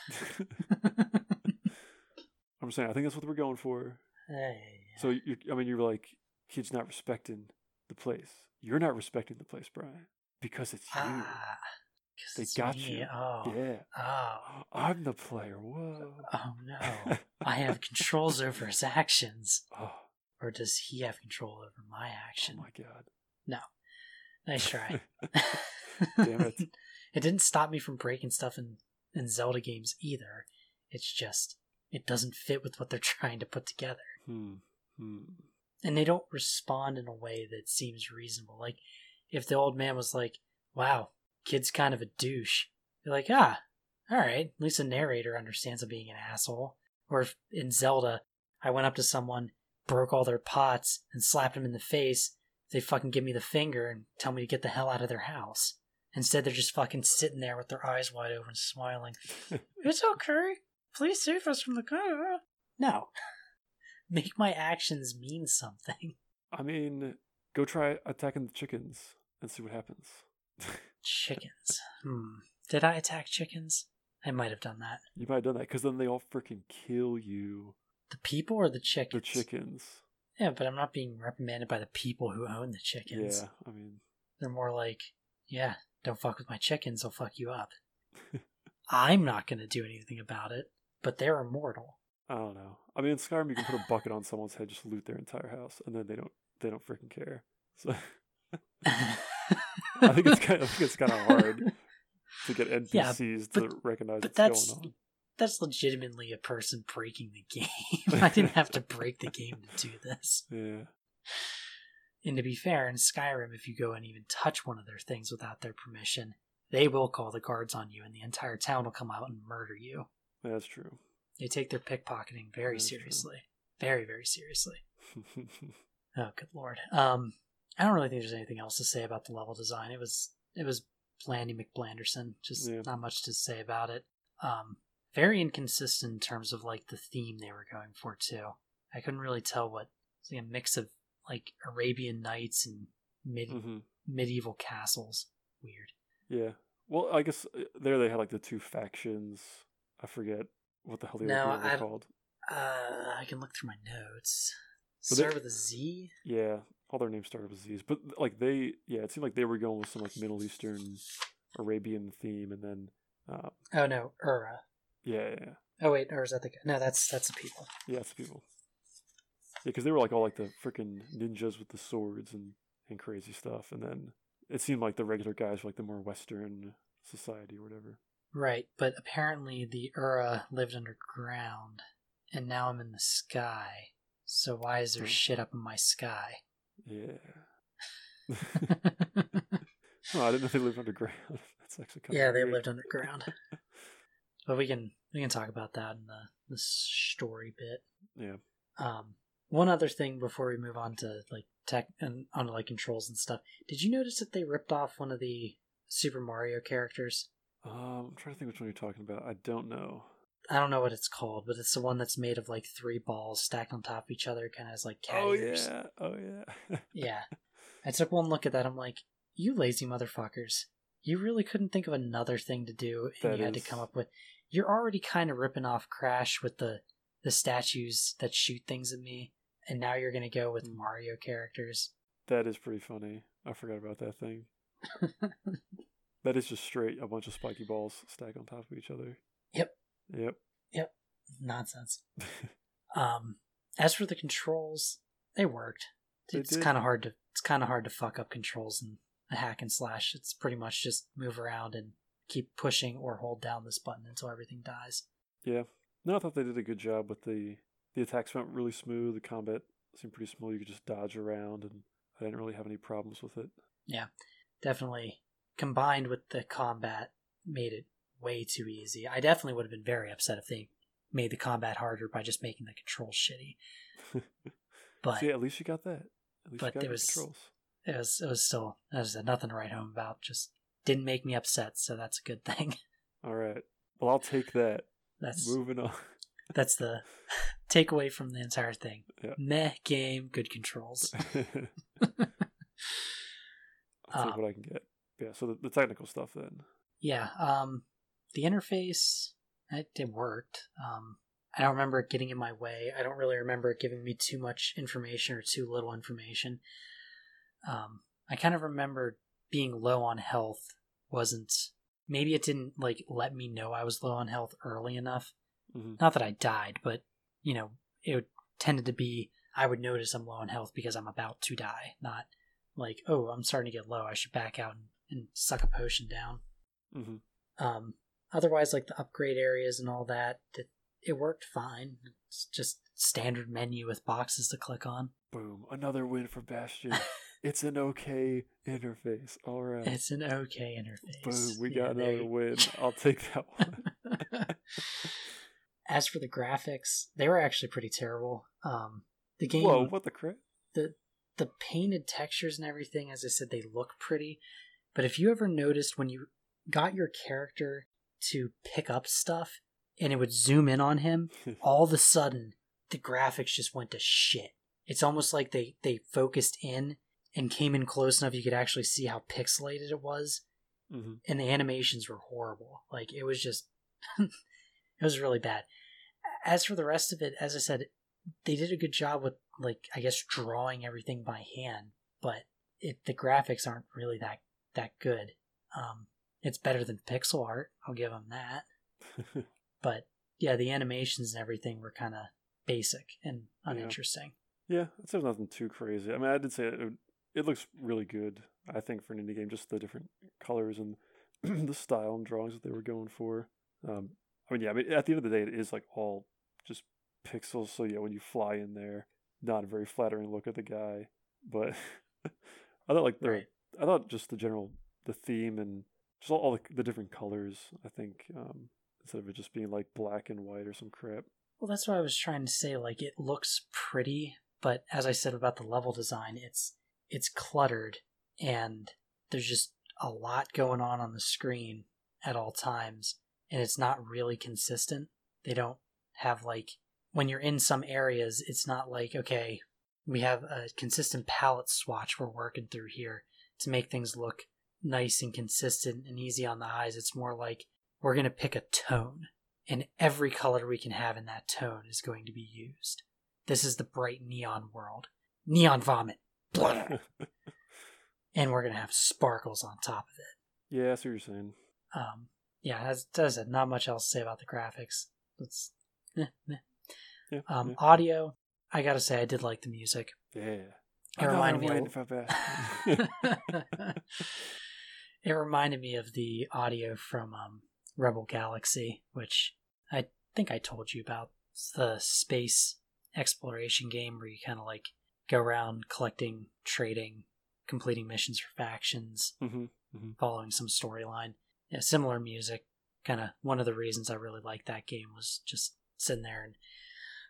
(laughs) (laughs) I'm saying I think that's what we're going for. Hey, So you, I mean, you're like, kid's not respecting the place. You're not respecting the place, Brian, because it's you. ah, 'cause They got me. you. Oh, Yeah, oh, I'm the player. Whoa. oh no! (laughs) I have controls over his actions, oh, or does he have control over my action? oh action? my god. No. Nice try. (laughs) Damn it. (laughs) it didn't stop me from breaking stuff in, in Zelda games either. It's just, it doesn't fit with what they're trying to put together. Hmm. Hmm. And they don't respond in a way that seems reasonable. Like, if the old man was like, wow, kid's kind of a douche, you're like, ah, alright, at least the narrator understands I'm being an asshole. Or if in Zelda, I went up to someone, broke all their pots, and slapped them in the face, they fucking give me the finger and tell me to get the hell out of their house. Instead, they're just fucking sitting there with their eyes wide open, smiling. (laughs) it's okay. Please save us from the car. No. (laughs) Make my actions mean something. I mean, go try attacking the chickens and see what happens. (laughs) Chickens. Hmm. Did I attack chickens? I might have done that. you might have done that because then they all freaking kill you. The people or the chickens? The chickens? Yeah, but I'm not being reprimanded by the people who own the chickens. Yeah, I mean, They're more like, yeah, don't fuck with my chickens, I'll fuck you up. (laughs) I'm not going to do anything about it, but they're immortal. I don't know. I mean, in Skyrim, you can put a bucket on someone's head, just loot their entire house, and then they don't they don't freaking care. So (laughs) (laughs) I think it's kind of, I think it's kind of (laughs) hard to get Yeah, NPCs but- to recognize but what's that's- going on. That's legitimately a person breaking the game. (laughs) I didn't have to break the game to do this. Yeah, And to be fair, in Skyrim, if you go and even touch one of their things without their permission, they will call the guards on you, and the entire town will come out and murder you. that's true. They take their pickpocketing very That's true. seriously. Very, very seriously. (laughs) Oh, good lord. Um, I don't really think there's anything else to say about the level design. It was it was Blandy McBlanderson. Just Yeah. not much to say about it. Um, very inconsistent in terms of like the theme they were going for too. I couldn't really tell what it's like a mix of like Arabian Nights and mid hmm medieval castles. Weird. Yeah. Well, I guess uh, there they had like the two factions. I forget what the hell they No, were, they called. Uh, I can look through my notes. But they- Start with a Z. Yeah, all their names started with Z's, but like they, yeah, it seemed like they were going with some like Middle Eastern, Arabian theme, and then, uh, Oh no, Ura. yeah, yeah, Oh wait, or is that the guy? No, that's that's the people. yeah, it's people. Yeah, because they were like all like the freaking ninjas with the swords and and crazy stuff, and then it seemed like the regular guys were like the more Western society or whatever. Right, but apparently the Ura lived underground, and now I'm in the sky. So why is there Hmm. shit up in my sky? Yeah. (laughs) oh, I didn't know they lived underground. (laughs) That's actually kind yeah, of they weird. lived underground. (laughs) but we can we can talk about that in the the story bit. Yeah. Um, one other thing before we move on to like tech and on like controls and stuff. Did you notice that they ripped off one of the Super Mario characters? Um, I'm trying to think which one you're talking about. I don't know. I don't know what it's called, but it's the one that's made of like three balls stacked on top of each other, kind of has like cat oh ears. yeah. Oh yeah. (laughs) Yeah. I took one look at that. I'm like, you lazy motherfuckers. You really couldn't think of another thing to do, and That you had is- to come up with. You're already kind of ripping off Crash with the the statues that shoot things at me, and now you're gonna go with Mm. Mario characters. that is pretty funny. I forgot about that thing. (laughs) That is just straight a bunch of spiky balls stacked on top of each other. Yep. Yep. Yep. Nonsense. Um, as for the controls, they worked. They It's kind of hard to it's kind of hard to fuck up controls in a hack and slash. It's pretty much just move around and keep pushing or hold down this button until everything dies. Yeah. No, I thought they did a good job with the the attacks went really smooth. The combat seemed pretty smooth. You could just dodge around, and I didn't really have any problems with it. Yeah, definitely combined with the combat made it way too easy. I definitely would have been very upset if they made the combat harder by just making the controls shitty. (laughs) But See, at least you got that. At least but you got there was- controls. it was it was still as I nothing to write home about. Just didn't make me upset, so that's a good thing. (laughs) All right. Well, I'll take that. That's Moving on. that's the (laughs) takeaway from the entire thing. Yeah. Meh game, good controls. I'll take Um, what I can get. Yeah. So the, the technical stuff then. Yeah, um, the interface it, it worked. Um, I don't remember it getting in my way. I don't really remember it giving me too much information or too little information. Um, I kind of remember being low on health wasn't maybe it didn't like let me know I was low on health early enough. hmm Not that I died, but you know, it tended to be I would notice I'm low on health because I'm about to die, not like, oh, I'm starting to get low. I should back out and, and suck a potion down. hmm Um, otherwise, like the upgrade areas and all that, it, it worked fine. It's just standard menu with boxes to click on. Boom. Another win for Bastion. (laughs) it's an okay interface. All right. It's an okay interface. Boom. We got there another win. (laughs) I'll take that one. (laughs) As for the graphics, they were actually pretty terrible. Um, the game, Whoa, what the crap? the the painted textures and everything, as I said, they look pretty. But if you ever noticed when you got your character to pick up stuff and it would zoom in on him, (laughs) all of a sudden the graphics just went to shit. It's almost like they they focused in and came in close enough you could actually see how pixelated it was, hmm and the animations were horrible. Like it was just (laughs) it was really bad. As for the rest of it, as I said, they did a good job with like I guess drawing everything by hand, but it the graphics aren't really that that good. Um, it's better than pixel art. I'll give them that. (laughs) But yeah, the animations and everything were kind of basic and Yeah. uninteresting. yeah, it says nothing too crazy. I mean, I did say it, it looks really good. I think for an indie game, just the different colors and (clears throat) the style and drawings that they were going for. Um, I mean, yeah. I mean, at the end of the day, it is like all just pixels. So yeah, when you fly in there, not a very flattering look at the guy. But (laughs) I thought like the Right. I thought just the general the theme and just all, all the, the different colors. I think um, instead of it just being like black and white or some crap. Well, that's what I was trying to say. Like it looks pretty, but as I said about the level design, it's it's cluttered and there's just a lot going on on the screen at all times, and it's not really consistent. They don't have like when you're in some areas, it's not like okay, we have a consistent palette swatch we're working through here to make things look nice and consistent and easy on the eyes. It's more like we're going to pick a tone and every color we can have in that tone is going to be used. This is the bright neon world. Neon vomit. (laughs) And we're going to have sparkles on top of it. yeah, that's what you're saying. Um, yeah, as, as I said, not much else to say about the graphics. It's, eh, meh. Yeah, Um, yeah. Audio, I gotta say, I did like the music. yeah. It reminded me of- win for Bastion. It reminded me of the audio from um, Rebel Galaxy, which I think I told you about. It's the space exploration game where you kind of like go around collecting, trading, completing missions for factions, hmm hmm following some storyline. Yeah, similar music. Kind of one of the reasons I really liked that game was just sitting there and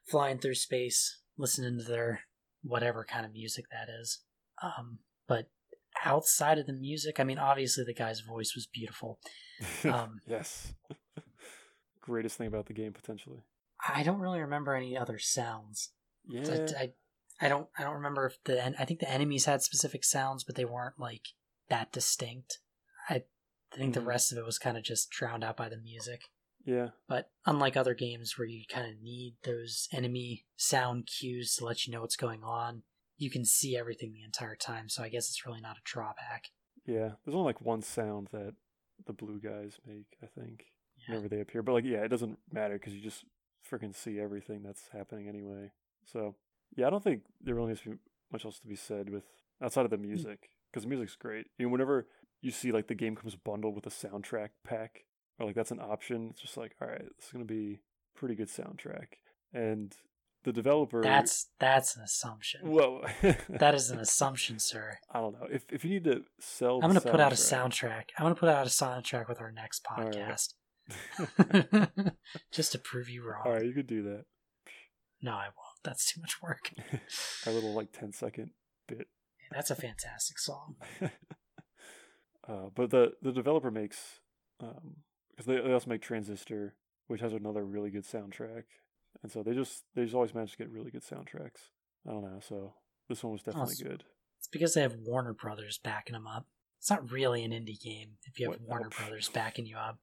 flying through space, listening to their whatever kind of music that is. Um, but outside of the music, I mean, obviously the guy's voice was beautiful. (laughs) Um, yes. (laughs) Greatest thing about the game potentially. I don't really remember any other sounds. Yeah. I, I, I don't I don't remember if the I think the enemies had specific sounds, but they weren't like that distinct. I think the Mhm. rest of it was kind of just drowned out by the music. yeah. But unlike other games where you kind of need those enemy sound cues to let you know what's going on, you can see everything the entire time. So I guess it's really not a drawback. Yeah. There's only like one sound that the blue guys make, I think. Yeah. Whenever they appear. But like yeah, it doesn't matter because you just freaking see everything that's happening anyway. So yeah, I don't think there really needs to be much else to be said with outside of the hmm. music. Because the music's great. You know, whenever you see like the game comes bundled with a soundtrack pack, or like that's an option, it's just like, all right, this is gonna be pretty good soundtrack. And the developer That's that's an assumption. whoa. (laughs) That is an assumption, sir. I don't know. If if you need to sell, I'm going to put out a soundtrack-. I'm going to put out a soundtrack with our next All right. podcast. (laughs) (laughs) Just to prove you wrong. All right, you could do that. No, I won't. That's too much work. Our little like 10 second bit. That's a fantastic song. uh, but the the developer makes um because they, they also make Transistor, which has another really good soundtrack, and so they just they just always manage to get really good soundtracks. I don't know, so this one was definitely Awesome. good. It's because they have Warner Brothers backing them up. It's not really an indie game if you have What? Oh, Warner Oh. Brothers backing you up.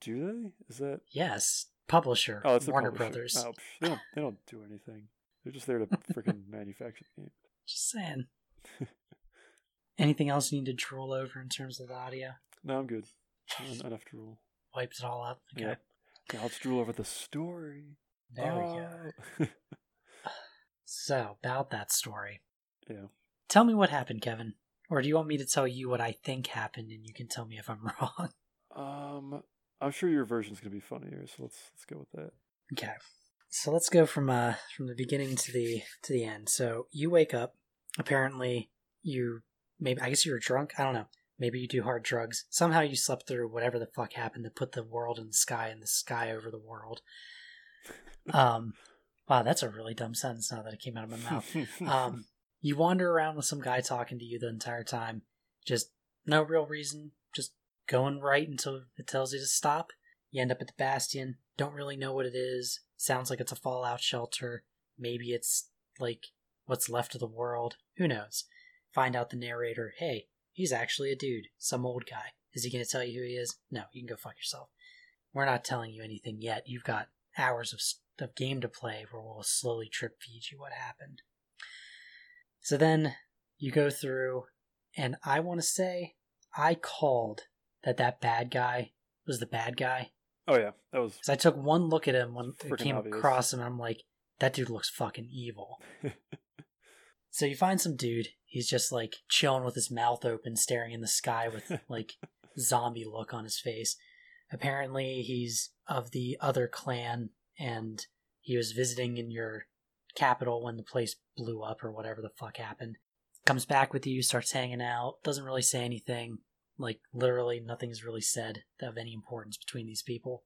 Do they? Is that? Yes, publisher Oh, it's Warner publisher. Brothers. Oh, they don't they don't do anything. They're just there to (laughs) freaking manufacture the game. Just saying. (laughs) Anything else you need to drool over in terms of the audio? No, I'm good. En- Enough drool. Wiped it all up. Okay. Yep. Now let's drool over the story. There we go. go. (laughs) So, about that story. yeah. Tell me what happened, Kevin. Or do you want me to tell you what I think happened and you can tell me if I'm (laughs) wrong? Um, I'm sure your version's gonna be funnier, so let's let's go with that. Okay. So let's go from uh from the beginning to the to the end. So you wake up. Apparently you maybe I guess you were drunk. I don't know. Maybe you do hard drugs. Somehow you slept through whatever the fuck happened to put the world in the sky and the sky over the world. Um wow, that's a really dumb sentence now that it came out of my mouth. (laughs) Um you wander around with some guy talking to you the entire time. Just no real reason, just going right until it tells you to stop. You end up at the Bastion, don't really know what it is. Sounds like it's a fallout shelter. Maybe it's like what's left of the world. Who knows? Find out the narrator, hey, he's actually a dude, some old guy. Is he going to tell you who he is? No, you can go fuck yourself. We're not telling you anything yet. You've got hours of, of game to play where we'll slowly trip feed you what happened. So then you go through, and I want to say I called that that bad guy was the bad guy oh yeah, that was I took one look at him when I came obvious. across him, and I'm like, that dude looks fucking evil. (laughs) so you find some dude. He's just like chilling with his mouth open, staring in the sky with (laughs) like zombie look on his face. Apparently, he's of the other clan, and he was visiting in your capital when the place blew up or whatever the fuck happened. Comes back with you, starts hanging out, doesn't really say anything. Like, literally, nothing's really said of any importance between these people.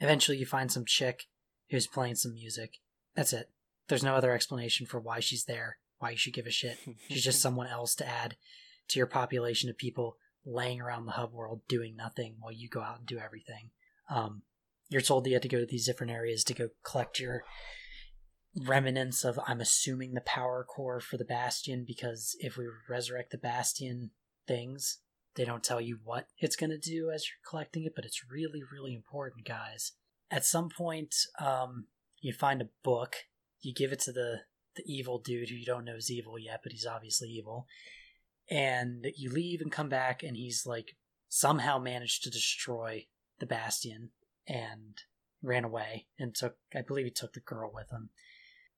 Eventually, you find some chick who's playing some music. That's it. There's no other explanation for why she's there, why you should give a shit. (laughs) She's just someone else to add to your population of people laying around the hub world doing nothing while you go out and do everything. Um, you're told that you have to go to these different areas to go collect your remnants of, I'm assuming, the power core for the Bastion, because if we resurrect the Bastion things, they don't tell you what it's going to do as you're collecting it, but it's really, really important, guys. At some point, um, you find a book, you give it to the, the evil dude who you don't know is evil yet, but he's obviously evil and you leave and come back and he's like somehow managed to destroy the bastion and ran away and took i believe he took the girl with him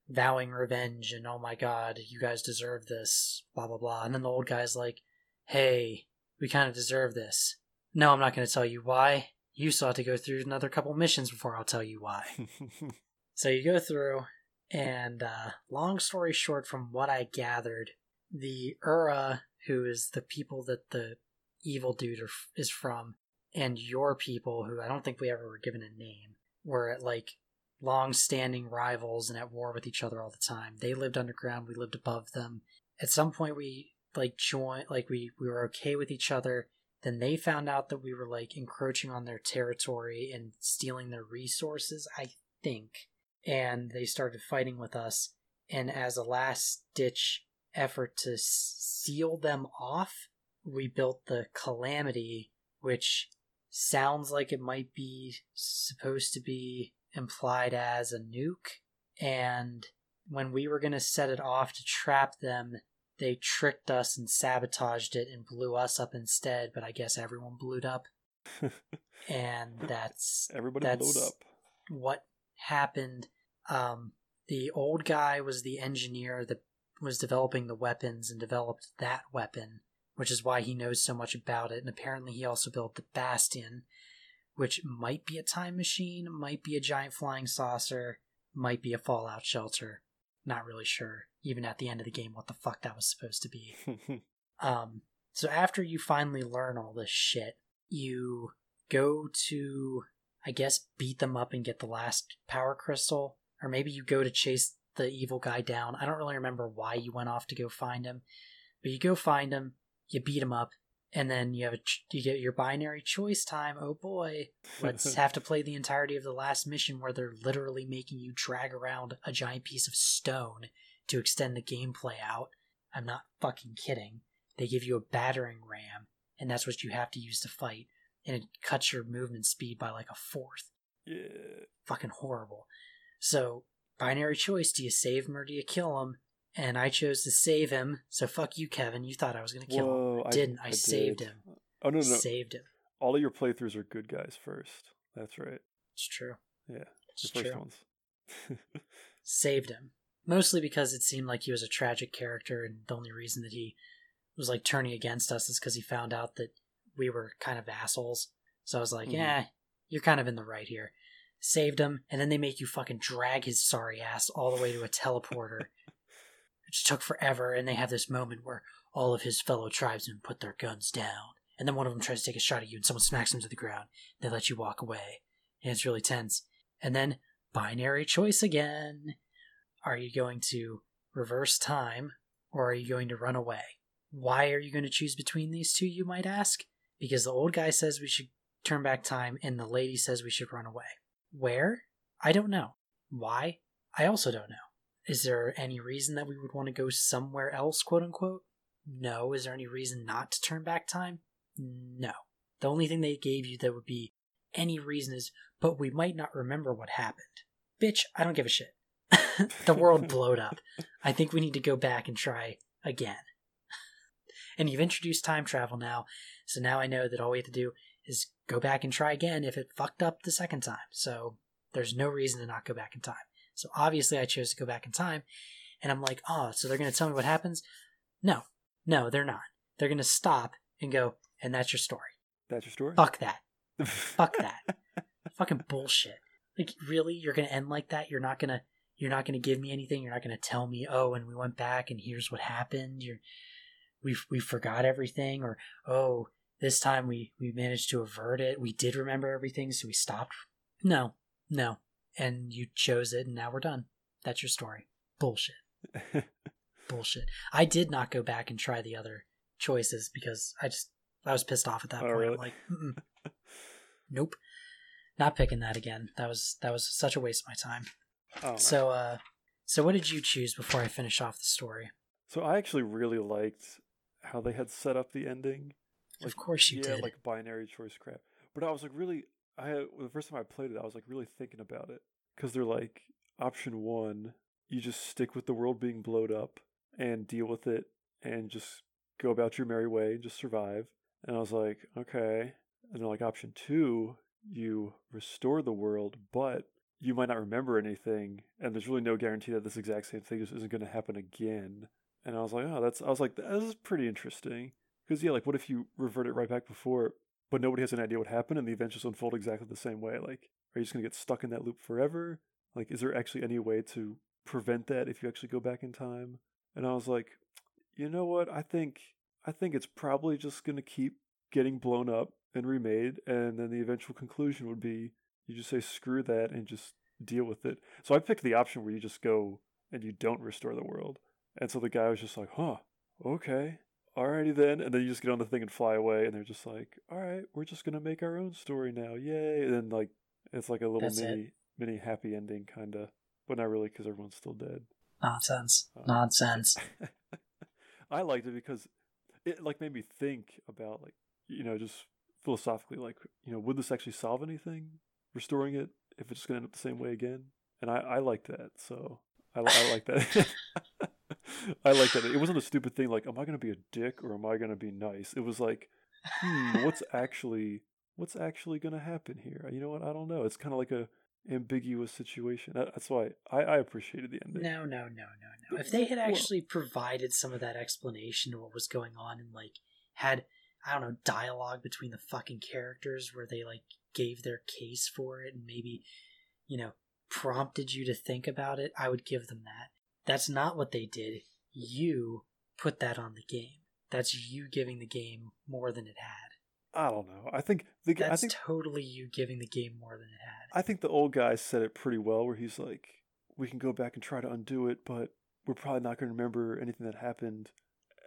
vowing revenge and oh my god you guys deserve this blah blah blah. And then the old guy's like hey we kind of deserve this. No i'm not going to tell you why. You still have to go through another couple missions before i'll tell you why. (laughs) So you go through And uh, long story short, from what I gathered, the Ura, who is the people that the evil dude are, is from, and your people, who I don't think we ever were given a name, were at like long-standing rivals and at war with each other all the time. They lived underground, we lived above them. At some point, we like joined, like we we were okay with each other. Then they found out that we were like encroaching on their territory and stealing their resources. I think, and they started fighting with us. And as a last-ditch effort to seal them off, we built the Calamity, which sounds like it might be supposed to be implied as a nuke. And when we were going to set it off to trap them, they tricked us and sabotaged it and blew us up instead. But I guess everyone blew up. (laughs) and that's Everybody that's blowed up. what happened. Um, the old guy was the engineer that was developing the weapons and developed that weapon, which is why he knows so much about it. And apparently, he also built the Bastion, which might be a time machine, might be a giant flying saucer, might be a Fallout shelter. Not really sure, even at the end of the game, what the fuck that was supposed to be. (laughs) Um, so after you finally learn all this shit, you go to, I guess, beat them up and get the last power crystal, or maybe you go to chase the evil guy down. I don't really remember why you went off to go find him, but you go find him, you beat him up, and then you have a ch- you get your binary choice time. Oh boy, (laughs) let's have to play the entirety of the last mission where they're literally making you drag around a giant piece of stone to extend the gameplay out. I'm not fucking kidding. They give you a battering ram, and that's what you have to use to fight, and it cuts your movement speed by like a fourth. yeah. Fucking horrible. So, binary choice do you save him or do you kill him? And I chose to save him, so fuck you, Kevin. You thought I was gonna kill him. I didn't. I, did. saved him. Oh no, no, no. Saved him. All of your playthroughs are good guys first. That's right. It's true. Yeah, It's the first true. ones. (laughs) saved him. Mostly because it seemed like he was a tragic character, and the only reason that he was like turning against us is because he found out that we were kind of assholes. So I was like, Mhm. yeah, you're kind of in the right here. Saved him, and then they make you fucking drag his sorry ass all the way to a teleporter, (laughs) which took forever. And they have this moment where all of his fellow tribesmen put their guns down, and then one of them tries to take a shot at you, and someone smacks him to the ground. They let you walk away, and it's really tense. And then binary choice again. Are you going to reverse time or are you going to run away? Why are you going to choose between these two, you might ask? Because the old guy says we should turn back time and the lady says we should run away. Where? I don't know. Why? I also don't know. Is there any reason that we would want to go somewhere else, quote unquote? No. Is there any reason not to turn back time? No. The only thing they gave you that would be any reason is, but we might not remember what happened. Bitch, I don't give a shit. (laughs) the world blowed up. I think we need to go back and try again. (laughs) And you've introduced time travel now, so now I know that all we have to do is go back and try again if it fucked up the second time. So there's no reason to not go back in time. So obviously I chose to go back in time, and I'm like, oh, so they're gonna tell me what happens? No, no, they're not. They're gonna stop and go, and that's your story. That's your story. Fuck that. (laughs) Fuck that. Fucking bullshit. Like really, you're gonna end like that? You're not gonna you're not gonna give me anything. You're not gonna tell me, oh, and we went back and here's what happened. You're we we forgot everything, or oh, this time we we managed to avert it. We did remember everything, so we stopped. No, no, and you chose it, and now we're done. That's your story. Bullshit. (laughs) Bullshit. I did not go back and try the other choices because I just I was pissed off at that Oh, point. really? Like, nope, not picking that again. That was that was such a waste of my time. Oh. So, uh, so what did you choose before I finish off the story? So I actually really liked how they had set up the ending. Of course you yeah, did. like binary choice crap. But I was like really, I had, the first time I played it, I was like really thinking about it because they're like option one, you just stick with the world being blowed up and deal with it and just go about your merry way and just survive. And I was like, okay. And then like option two, you restore the world, but you might not remember anything, and there's really no guarantee that this exact same thing just isn't going to happen again. And I was like, oh, that's. I was like, this is pretty interesting. Because yeah, like, what if you revert it right back before, but nobody has an idea what happened, and the events just unfold exactly the same way? Like, are you just gonna get stuck in that loop forever? Like, is there actually any way to prevent that if you actually go back in time. And I was like, you know what? I think I think it's probably just to keep getting blown up and remade, and then the eventual conclusion would be you just say screw that and just deal with it. So I picked the option where you just go and you don't restore the world. And so the guy was just like, huh, okay, alrighty then. And then you just get on the thing and fly away, and they're just like, all right, we're just gonna make our own story now, yay! And then like it's like a little That's mini mini happy ending kind of, but not really because everyone's still dead. Nonsense. Uh, Nonsense. (laughs) I liked it because it like made me think about like you know just philosophically like you know would this actually solve anything restoring it if it's just gonna end up the same way again and I I liked that so I, I like that (laughs) (laughs) I like that. It wasn't a stupid thing like am I gonna be a dick or am I gonna be nice? It was like hmm what's actually what's actually gonna happen here? You know what? I don't know. It's kind of like a ambiguous situation. That's why I I appreciated the ending. No, no, no, no, no. If they had Well- actually provided some of that explanation of what was going on and like had I don't know dialogue between the fucking characters where they like gave their case for it and maybe you know prompted you to think about it, I would give them that. That's not what they did. You put that on the game. That's you giving the game more than it had. I don't know I think the I That's think totally you giving the game more than it had. I think the old guy said it pretty well, where he's like, "We can go back and try to undo it, but we're probably not going to remember anything that happened."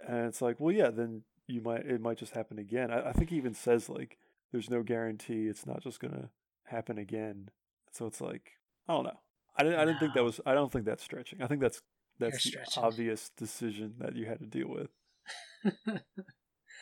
And it's like, well, yeah, then you might it might just happen again. I, I think he even says like, "There's no guarantee it's not just going to happen again." So it's like, I don't know. I didn't. I didn't think that was. I don't think that's stretching. I think that's that's You're the stretching. obvious decision that you had to deal with. (laughs)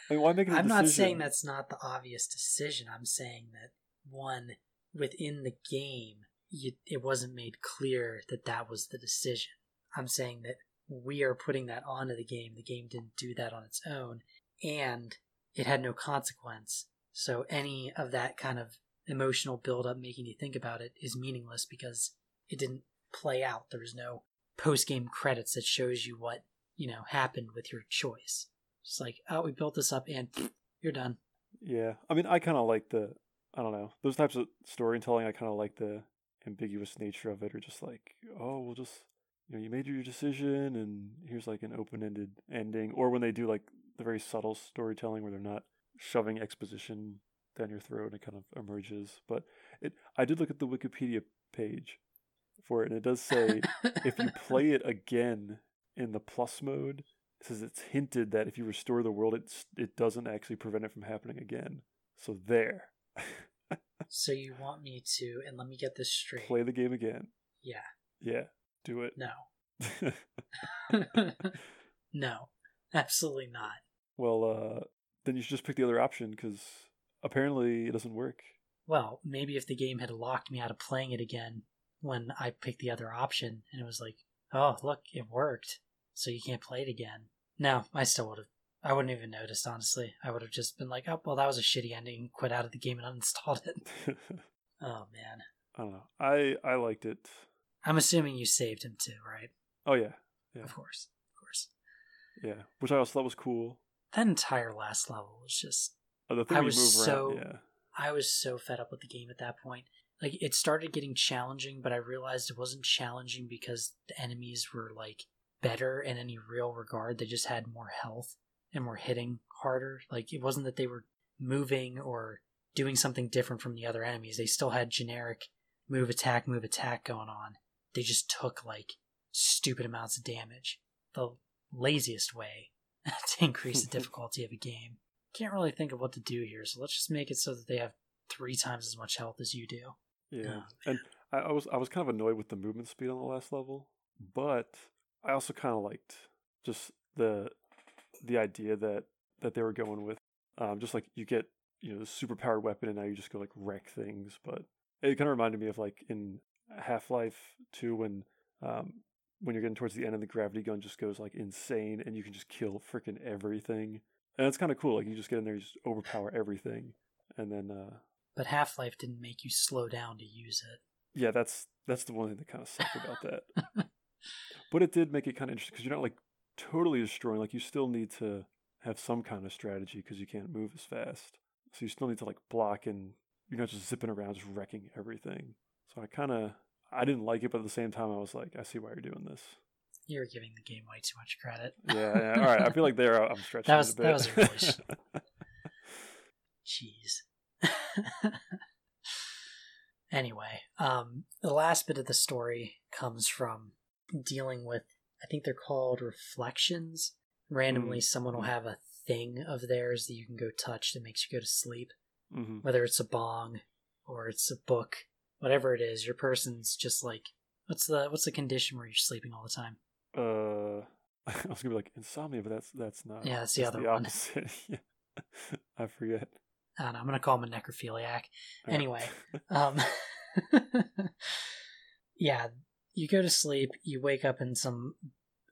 I mean, why make I'm not saying that's not the obvious decision. I'm saying that one within the game, you, it wasn't made clear that that was the decision. I'm saying that we are putting that onto the game. The game didn't do that on its own, and it had no consequence. So any of that kind of emotional buildup making you think about it is meaningless because it didn't play out. There was no post game credits that shows you what you know happened with your choice. Just like, oh, we built this up and (sniffs) you're done. Yeah, I mean, I kind of like the, I don't know, those types of storytelling. I kind of like the ambiguous nature of it, or just like, oh, we'll just, you know, you made your decision, and here's like an open-ended ending, or when they do like the very subtle storytelling where they're not shoving exposition down your throat and it kind of emerges. But it, I did look at the Wikipedia page for it, and it does say if you (laughs) play it again in the plus mode, it says it's hinted that if you restore the world, it's it doesn't actually prevent it from happening again. So there, (laughs) so you want me to, and let me get this straight. play the game again. Yeah, Yeah, do it. no. (laughs) no, absolutely not. well, uh, then you should just pick the other option because apparently it doesn't work. Well, maybe if the game had locked me out of playing it again when I picked the other option, and it was like, oh, look, it worked, so you can't play it again. No, I still would have. I wouldn't even noticed, honestly. I would have just been like, oh, well, that was a shitty ending, quit out of the game and uninstalled it. (laughs) Oh, man. I don't know. I I liked it. I'm assuming you saved him too, right? Oh yeah, Yeah. Of course. Of course. yeah. Which I also thought was cool. That entire last level was just oh, the thing I was so- around. Yeah. I was so fed up with the game at that point. Like it started getting challenging, but I realized it wasn't challenging because the enemies were like better in any real regard. They just had more health and were hitting harder. Like it wasn't that they were moving or doing something different from the other enemies. They still had generic move attack move attack going on. They just took like stupid amounts of damage. The laziest way (laughs) to increase the (laughs) difficulty of a game. Can't really think of what to do here, so let's just make it so that they have three times as much health as you do. Yeah. Oh, and I, I was I was kind of annoyed with the movement speed on the last level, but I also kind of liked just the the idea that that they were going with. Um, just like you get you know the super powered weapon, and now you just go like wreck things. But it kind of reminded me of like in Half Life Two when um, when you're getting towards the end and the gravity gun just goes like insane, and you can just kill freaking everything. And it's kind of cool. Like you just get in there, you just overpower everything, and then uh, But Half Life didn't make you slow down to use it. yeah, that's that's the one thing that kind of sucked about that. (laughs) but it did make it kind of interesting because you're not like totally destroying. Like you still need to have some kind of strategy because you can't move as fast. So you still need to like block and you're not just zipping around just wrecking everything. So I kind of I didn't like it, but at the same time, I was like, I see why you're doing this. You're giving the game way too much credit. Yeah, yeah. all right. I feel like there I'm (laughs) stretching. That was- it a that was a really Jeez. (laughs) anyway, um, the last bit of the story comes from dealing with, I think they're called reflections. Randomly, someone will have a thing of theirs that you can go touch that makes you go to sleep. hmm Whether it's a bong or it's a book, whatever it is, your person's just like, what's the what's the condition where you're sleeping all the time? Uh, (laughs) I was gonna be like insomnia, but that's that's not. Yeah, that's the other one. opposite. (laughs) yeah. I forget. I don't know. I'm gonna call him a necrophiliac. Right. Anyway, (laughs) um, (laughs) yeah, you go to sleep, you wake up in some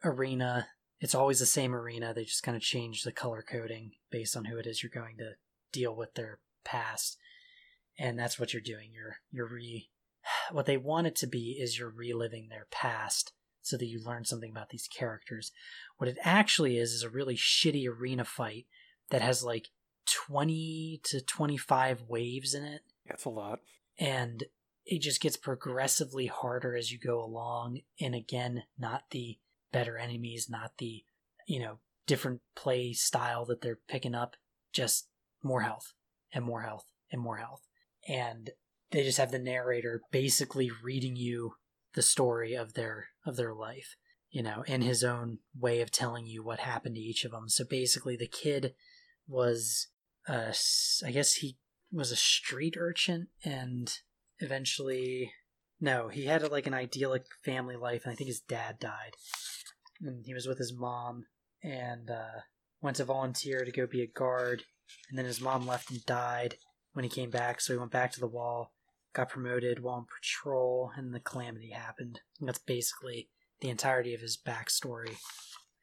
arena. It's always the same arena. They just kind of change the color coding based on who it is you're going to deal with their past, and that's what you're doing. You're you're re. (sighs) What they want it to be is you're reliving their past so that you learn something about these characters. What it actually is is a really shitty arena fight that has like 20 to 25 waves in it. That's a lot. and it just gets progressively harder as you go along. And again not the better enemies not the you know different play style that they're picking up just more health and more health and more health. And they just have the narrator basically reading you the story of their of their life you know in his own way of telling you what happened to each of them so basically the kid was uh i guess he was a street urchin and eventually no he had like an idyllic family life and i think his dad died. And he was with his mom and uh went to volunteer to go be a guard. And then his mom left and died when he came back so he went back to the wall got promoted while on patrol and the calamity happened. And that's basically the entirety of his backstory.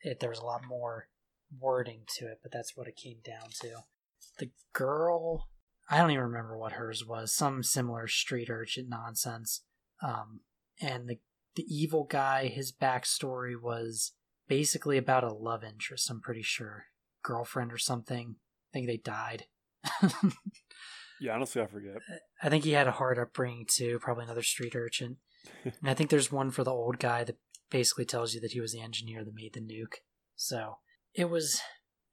It, there was a lot more wording to it but that's what it came down to the girl I don't even remember what hers was. Some similar street urchin nonsense. Um, and the the evil guy, his backstory was basically about a love interest. I'm pretty sure, girlfriend or something. I think they died. (laughs) Yeah, honestly, I forget. I think he had a hard upbringing too. Probably another street urchin. (laughs) and I think there's one for the old guy that basically tells you that he was the engineer that made the nuke. So it was.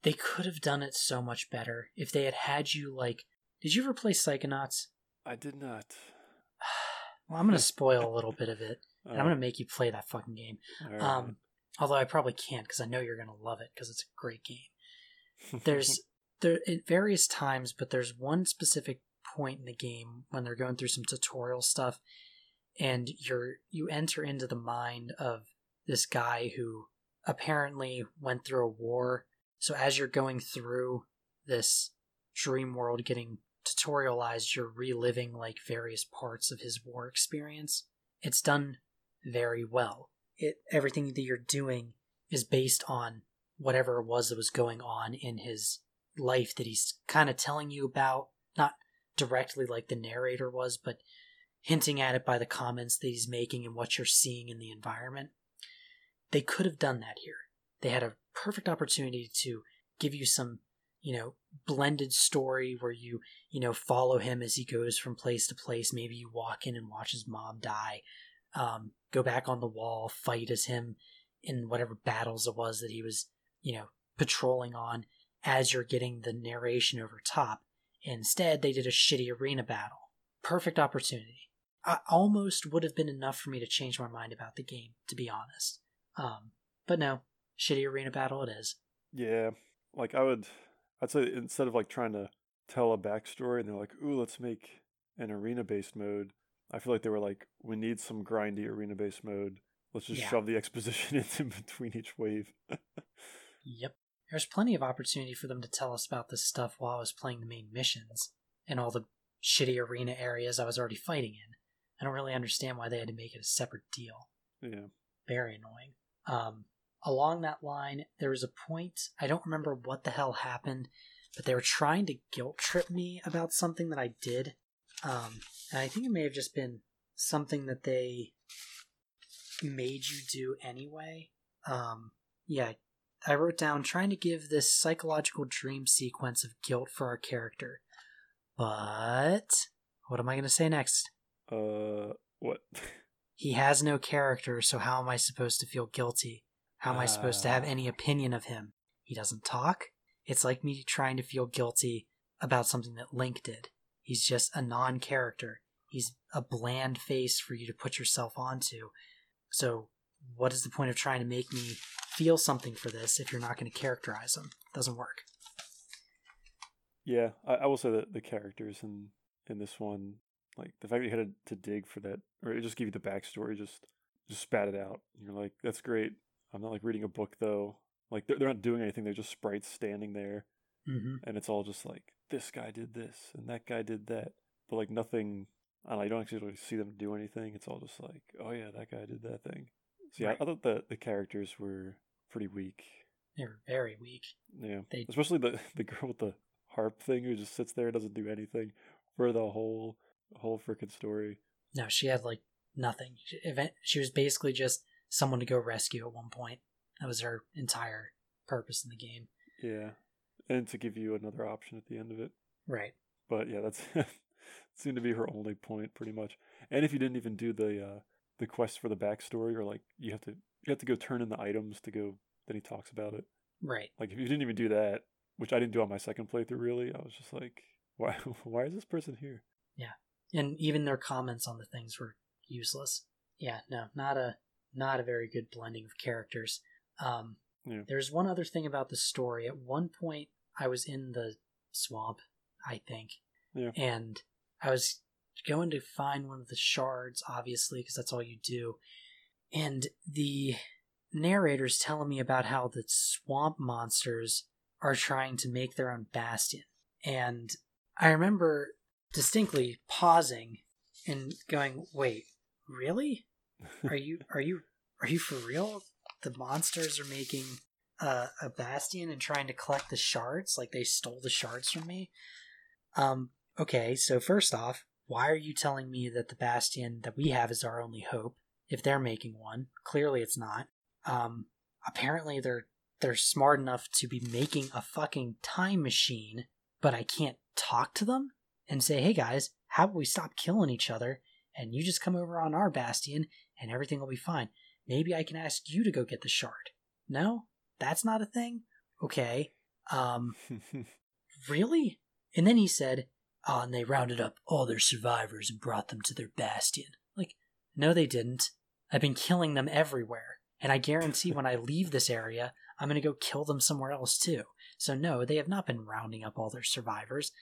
They could have done it so much better if they had had you like. Did you ever play Psychonauts? I did not. (sighs) Well, I'm going to spoil a little bit of it. (laughs) And I'm going to make you play that fucking game. right. Um, although I probably can't because I know you're going to love it because it's a great game. There's (laughs) there at various times, but there's one specific point in the game when they're going through some tutorial stuff, and you're you enter into the mind of this guy who apparently went through a war. So as you're going through this dream world, getting tutorialized, you're reliving like various parts of his war experience. It's done very well. It everything that you're doing is based on whatever it was that was going on in his life that he's kind of telling you about, not directly like the narrator was, but hinting at it by the comments that he's making and what you're seeing in the environment. They could have done that here. They had a perfect opportunity to give you some, you know, blended story where you, you know, follow him as he goes from place to place. Maybe you walk in and watch his mom die. Um, go back on the wall, fight as him in whatever battles it was that he was, you know, patrolling on as you're getting the narration over top. Instead, they did a shitty arena battle. Perfect opportunity. I almost would have been enough for me to change my mind about the game, to be honest. Um, but no, shitty arena battle it is. Yeah, like I would, I'd say instead of like trying to tell a backstory and they're like, "Ooh, let's make an arena-based mode," I feel like they were like, "We need some grindy arena-based mode. Let's just Yeah. shove the exposition (laughs) in between each wave." (laughs) Yep. There's plenty of opportunity for them to tell us about this stuff while I was playing the main missions and all the shitty arena areas I was already fighting in. I don't really understand why they had to make it a separate deal. yeah, Very annoying. Um, along that line, there was a point, I don't remember what the hell happened, but they were trying to guilt trip me about something that I did. Um, and I think it may have just been something that they made you do anyway. Um, yeah, I wrote down trying to give this psychological dream sequence of guilt for our character. But what am I going to say next? uh, what? (laughs) he has no character, so how am I supposed to feel guilty? How am I supposed to have Ah. any opinion of him? He doesn't talk. It's like me trying to feel guilty about something that Link did. He's just a non character. He's a bland face for you to put yourself onto. So, what is the point of trying to make me feel something for this if you're not going to characterize him? It doesn't work. Yeah, I, I will say that the characters in in this one, like the fact that you had to dig for that, or it just give you the backstory, just just spat it out. You're like, that's great. I'm not like reading a book though. Like they're, they're not doing anything. They're just sprites standing there, hmm and it's all just like this guy did this and that guy did that, but like nothing. I don't know. You don't actually really see them do anything. It's all just like, oh yeah, that guy did that thing. So yeah, Right. I thought the the characters were pretty weak. They were very weak. Yeah, They- especially the (laughs) the girl with the harp thing who just sits there and doesn't do anything for the whole whole freaking story. No, she had like nothing. She, event, she was basically just someone to go rescue at one point. That was her entire purpose in the game. Yeah, and to give you another option at the end of it. Right. But yeah, that's (laughs) seemed to be her only point pretty much. And if you didn't even do the uh the quest for the backstory, or like you have to you have to go turn in the items to go. Then he talks about it. Right. Like if you didn't even do that, which I didn't do on my second playthrough, really, I was just like, (laughs) why why is this person here? Yeah. And even their comments on the things were useless. Yeah, no, not a not a very good blending of characters. Um, Yeah. There's one other thing about the story. At one point, I was in the swamp, I think, Yeah. and I was going to find one of the shards, obviously, because that's all you do. And the narrator's telling me about how the swamp monsters are trying to make their own bastion. And I remember distinctly pausing and going, "Wait, really? Are you are you are you for real? The monsters are making uh, a bastion and trying to collect the shards like they stole the shards from me?" Um okay, so first off, why are you telling me that the bastion that we have is our only hope if they're making one? Clearly it's not. Um apparently they're they're smart enough to be making a fucking time machine, but I can't talk to them and say, "Hey guys, how about we stop killing each other and you just come over on our bastion and everything will be fine. Maybe I can ask you to go get the shard." No? That's not a thing? Okay. Um (laughs) really? And then he said, Oh, and they rounded up all their survivors and brought them to their bastion. Like, no, they didn't. I've been killing them everywhere. And I guarantee when I leave this area, I'm going to go kill them somewhere else too. So, no, they have not been rounding up all their survivors.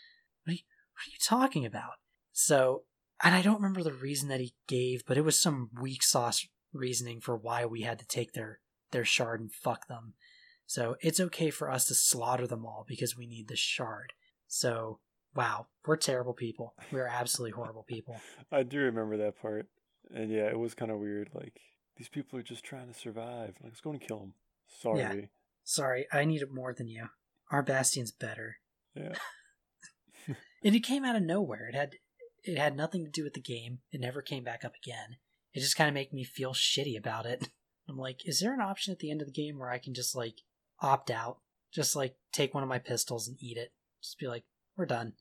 What are you, what are you talking about? So, and I don't remember the reason that he gave, but it was some weak sauce reasoning for why we had to take their, their shard and fuck them. So, it's okay for us to slaughter them all because we need the shard. So, wow, we're terrible people. We're absolutely horrible people. (laughs) I do remember that part, and yeah, it was kind of weird. Like these people are just trying to survive. Like let's go and kill them. Sorry. Sorry, I need it more than you. Our bastion's better. Yeah. (laughs) And it came out of nowhere. It had it had nothing to do with the game. It never came back up again. It just kind of made me feel shitty about it. (laughs) I'm like, is there an option at the end of the game where I can just like opt out? Just like take one of my pistols and eat it. Just be like, we're done.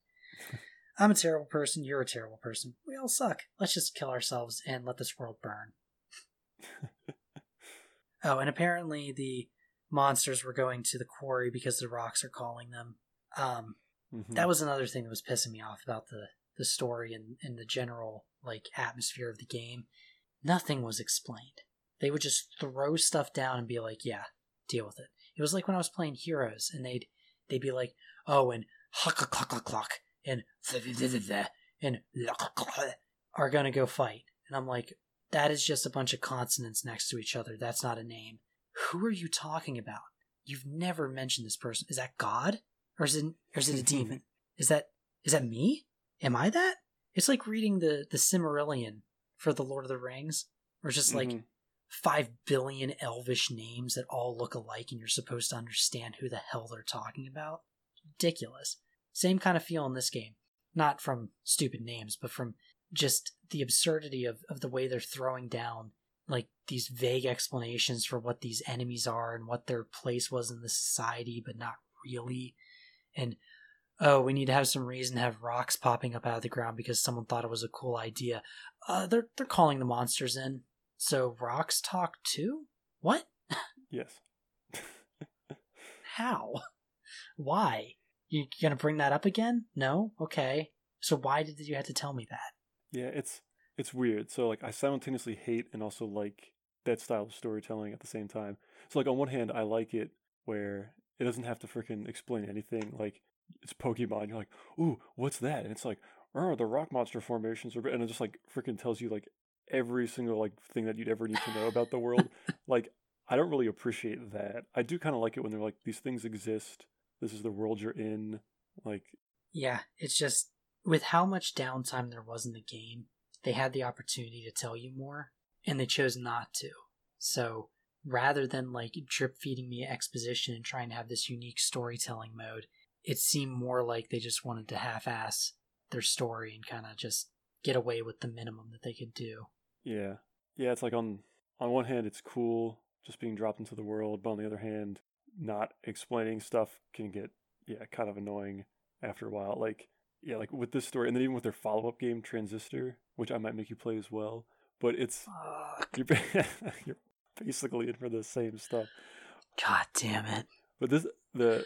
(laughs) I'm a terrible person. You're a terrible person. We all suck. Let's just kill ourselves and let this world burn. (laughs) Oh, and apparently the monsters were going to the quarry because the rocks are calling them. Um, Mhm. that was another thing that was pissing me off about the the story and, and the general like atmosphere of the game. Nothing was explained. They would just throw stuff down and be like, "Yeah, deal with it." It was like when I was playing Heroes, and they'd they'd be like, "Oh, and huck clock clock clock and and are gonna go fight," and I'm like, "That is just a bunch of consonants next to each other. That's not a name. Who are you talking about? You've never mentioned this person. Is that God, or is it or is it a demon? (laughs) Is that is that me? Am I that? It's like reading the the Silmarillion for the Lord of the Rings, where it's just like Mhm. five billion elvish names that all look alike, and you're supposed to understand who the hell they're talking about. Ridiculous. Same kind of feel in this game, not from stupid names, but from just the absurdity of, of the way they're throwing down like these vague explanations for what these enemies are and what their place was in the society, but not really. And oh, we need to have some reason to have rocks popping up out of the ground because someone thought it was a cool idea. Uh, they're they're calling the monsters in. So rocks talk too? What? (laughs) Yes. How? Why? You gonna bring that up again? No? Okay. So why did you have to tell me that? Yeah, it's it's weird. So like I simultaneously hate and also like that style of storytelling at the same time. So like on one hand I like it where it doesn't have to freaking explain anything. Like it's Pokemon, you're like, ooh, what's that? And it's like, oh, the rock monster formations are and it just like freaking tells you like every single like thing that you'd ever need to know about the world. (laughs) like I don't really appreciate that. I do kind of like it when they're like these things exist. This is the world you're in. Like Yeah, it's just with how much downtime there was in the game, they had the opportunity to tell you more, and they chose not to. So rather than like drip feeding me exposition and trying to have this unique storytelling mode, it seemed more like they just wanted to half ass their story and kind of just get away with the minimum that they could do. Yeah. Yeah, it's like on on one hand it's cool just being dropped into the world, but on the other hand, not explaining stuff can get yeah, kind of annoying after a while. Like yeah, like with this story and then even with their follow-up game Transistor, which I might make you play as well, but it's Fuck. you're, (laughs) you're basically in for the same stuff. God damn it. But this the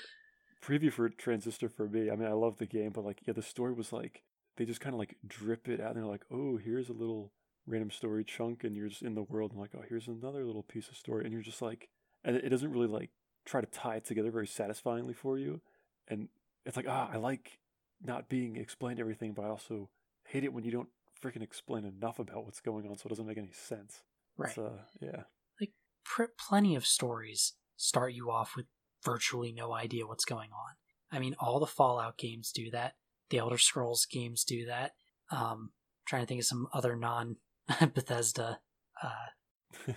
preview for Transistor for me. I mean, I love the game, but like, yeah, the story was like they just kind of like drip it out. And they're like, oh, here's a little random story chunk, and you're just in the world, and like, oh, here's another little piece of story, and you're just like, and it doesn't really like try to tie it together very satisfyingly for you, and it's like, ah, I like not being explained everything, but I also hate it when you don't freaking explain enough about what's going on, so it doesn't make any sense. Right. It's, uh, yeah. pr- plenty of stories start you off with virtually no idea what's going on. I mean, all the Fallout games do that. The Elder Scrolls games do that. Um, trying to think of some other non (laughs) Bethesda. Uh,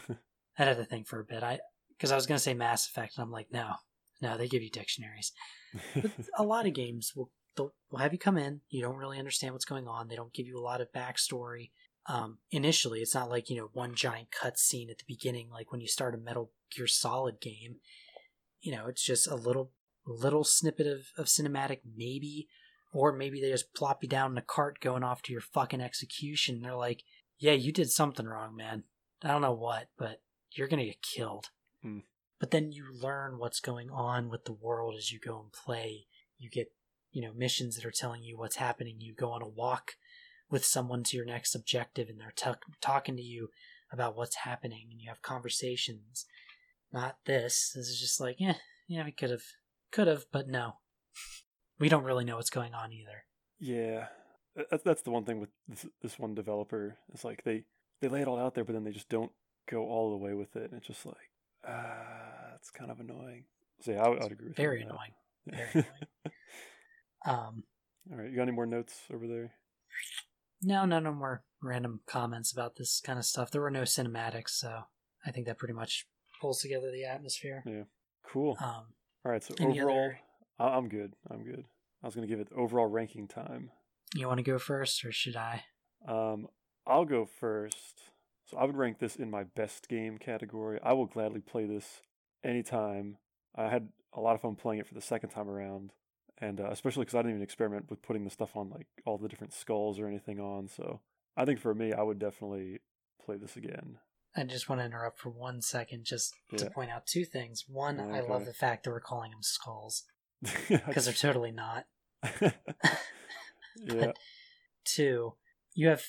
I had to think for a bit. I because I was going to say Mass Effect, and I'm like, no, no, they give you dictionaries. But (laughs) a lot of games will they'll, will have you come in. You don't really understand what's going on. They don't give you a lot of backstory. Um, initially, it's not like you know one giant cutscene at the beginning, like when you start a Metal Gear Solid game. You know, it's just a little little snippet of, of cinematic, maybe, or maybe they just plop you down in a cart going off to your fucking execution. They're like, "Yeah, you did something wrong, man. I don't know what, but you're gonna get killed." Hmm. But then you learn what's going on with the world as you go and play. You get you know missions that are telling you what's happening. You go on a walk with someone to your next objective, and they're tuck talking to you about what's happening, and you have conversations. Not this. This is just like, yeah, yeah, we could have, could have, but no, we don't really know what's going on either. Yeah, that's the one thing with this, this one developer. It's like they they lay it all out there, but then they just don't go all the way with it. And it's just like, ah, it's kind of annoying. So yeah, I would, agree with Very annoying. (laughs) Very annoying. Um, all right, you got any more notes over there? no, no, no more random comments about this kind of stuff. There were no cinematics, so I think that pretty much pulls together the atmosphere. Yeah. Cool. Um, all right, so overall, other- I'm good. I'm good. I was gonna give it overall ranking time. you want to go first, or should I? Um, I'll go first. So I would rank this in my best game category. I will gladly play this anytime. I had a lot of fun playing it for the second time around, and uh, especially because I didn't even experiment with putting the stuff on like all the different skulls or anything on. So I think for me, I would definitely play this again. I just want to interrupt for one second just to point out two things. One, I love the fact that we're calling them skulls (laughs) because Because they're totally not. (laughs) yeah, (laughs) Two, you have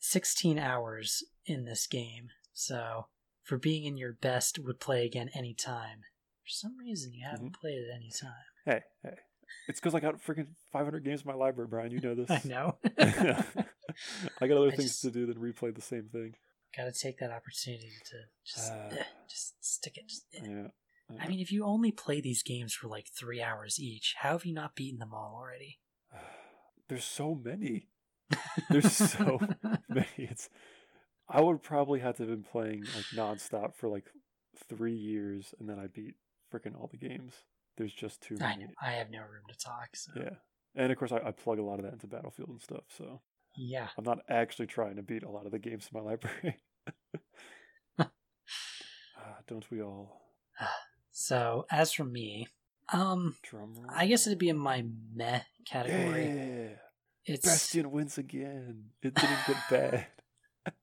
16 hours in this game, so for being in your best would play again anytime. For some reason, you haven't Mm-hmm. played it any time. hey, hey, it's because I got freaking 500 games in my library, Brian. You know this. I know. I got other I things just- to do than replay the same thing. Got to take that opportunity to just, Ah. eh, just stick it. Just, eh. Yeah. I mean, if you only play these games for like three hours each, how have you not beaten them all already? (sighs) There's so many. There's so (laughs) many. It's. I would probably have to have been playing like nonstop for like three years, and then I beat freaking all the games. There's just too I many. know. I have no room to talk. So Yeah, and of course I, I plug a lot of that into Battlefield and stuff. So yeah. I'm not actually trying to beat a lot of the games in my library. (laughs) Ah, don't we all? (sighs) So as for me, um, Drum roll. I guess it'd be in my meh category. Yeah. It's Bastion wins again. It didn't get bad. (laughs)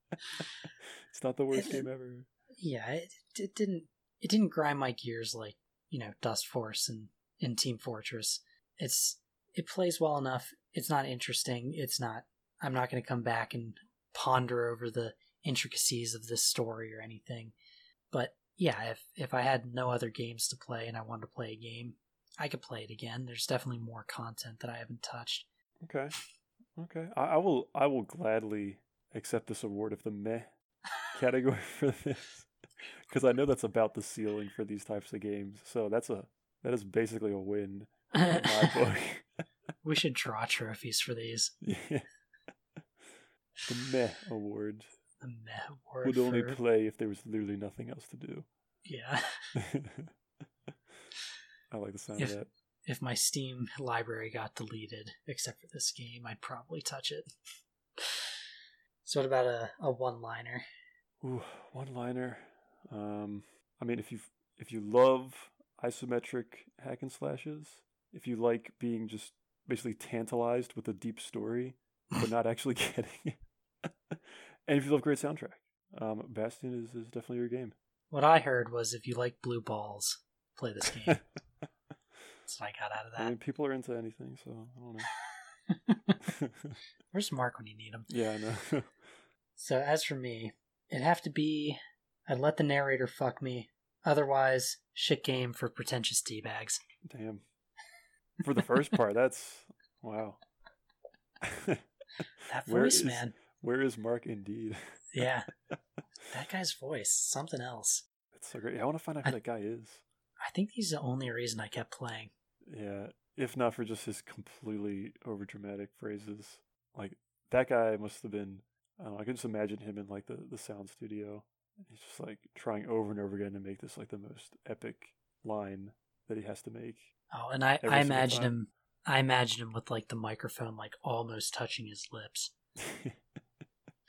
it's not the worst game ever. Yeah, it, it didn't it didn't grind my gears like you know Dustforce and in Team Fortress. It's it plays well enough. It's not interesting. It's not. I'm not going to come back and ponder over the intricacies of this story or anything. But yeah, if if I had no other games to play and I wanted to play a game, I could play it again. There's definitely more content that I haven't touched. Okay, okay. I, I will I will gladly accept this award of the meh (laughs) category for this because I know that's about the ceiling for these types of games. So that's a that is basically a win in my (laughs) book. we should draw trophies for these. (laughs) Yeah. The meh award The meh award would only for- play if there was literally nothing else to do. yeah. (laughs) I like the sound If- of that. If my Steam library got deleted, except for this game, I'd probably touch it. So what about a, a one liner? Ooh, one liner. Um, I mean, if you if you love isometric hack and slashes, if you like being just basically tantalized with a deep story, but not (laughs) actually (laughs) getting it, and if you love great soundtrack, um, Bastion is, is definitely your game. What I heard was if you like blue balls, play this game. (laughs) That's what I got out of I mean, that. people are into anything, so I don't know. (laughs) Where's Mark when you need him? yeah, I know. (laughs) So as for me, it'd have to be I'd let the narrator fuck me. Otherwise, shit game for pretentious teabags. Damn. For the first part, that's wow. That voice, is- man. Where is Mark indeed? (laughs) Yeah. That guy's voice, something else. It's so great. I want to find out who that guy is. I think he's the only reason I kept playing. Yeah, if not for just his completely overdramatic phrases. Like that guy must have been. I don't know. I can just imagine him in like the the sound studio. He's just like trying over and over again to make this like the most epic line that he has to make. Oh, and I, I imagine time. him I imagine him with like the microphone like almost touching his lips. (laughs)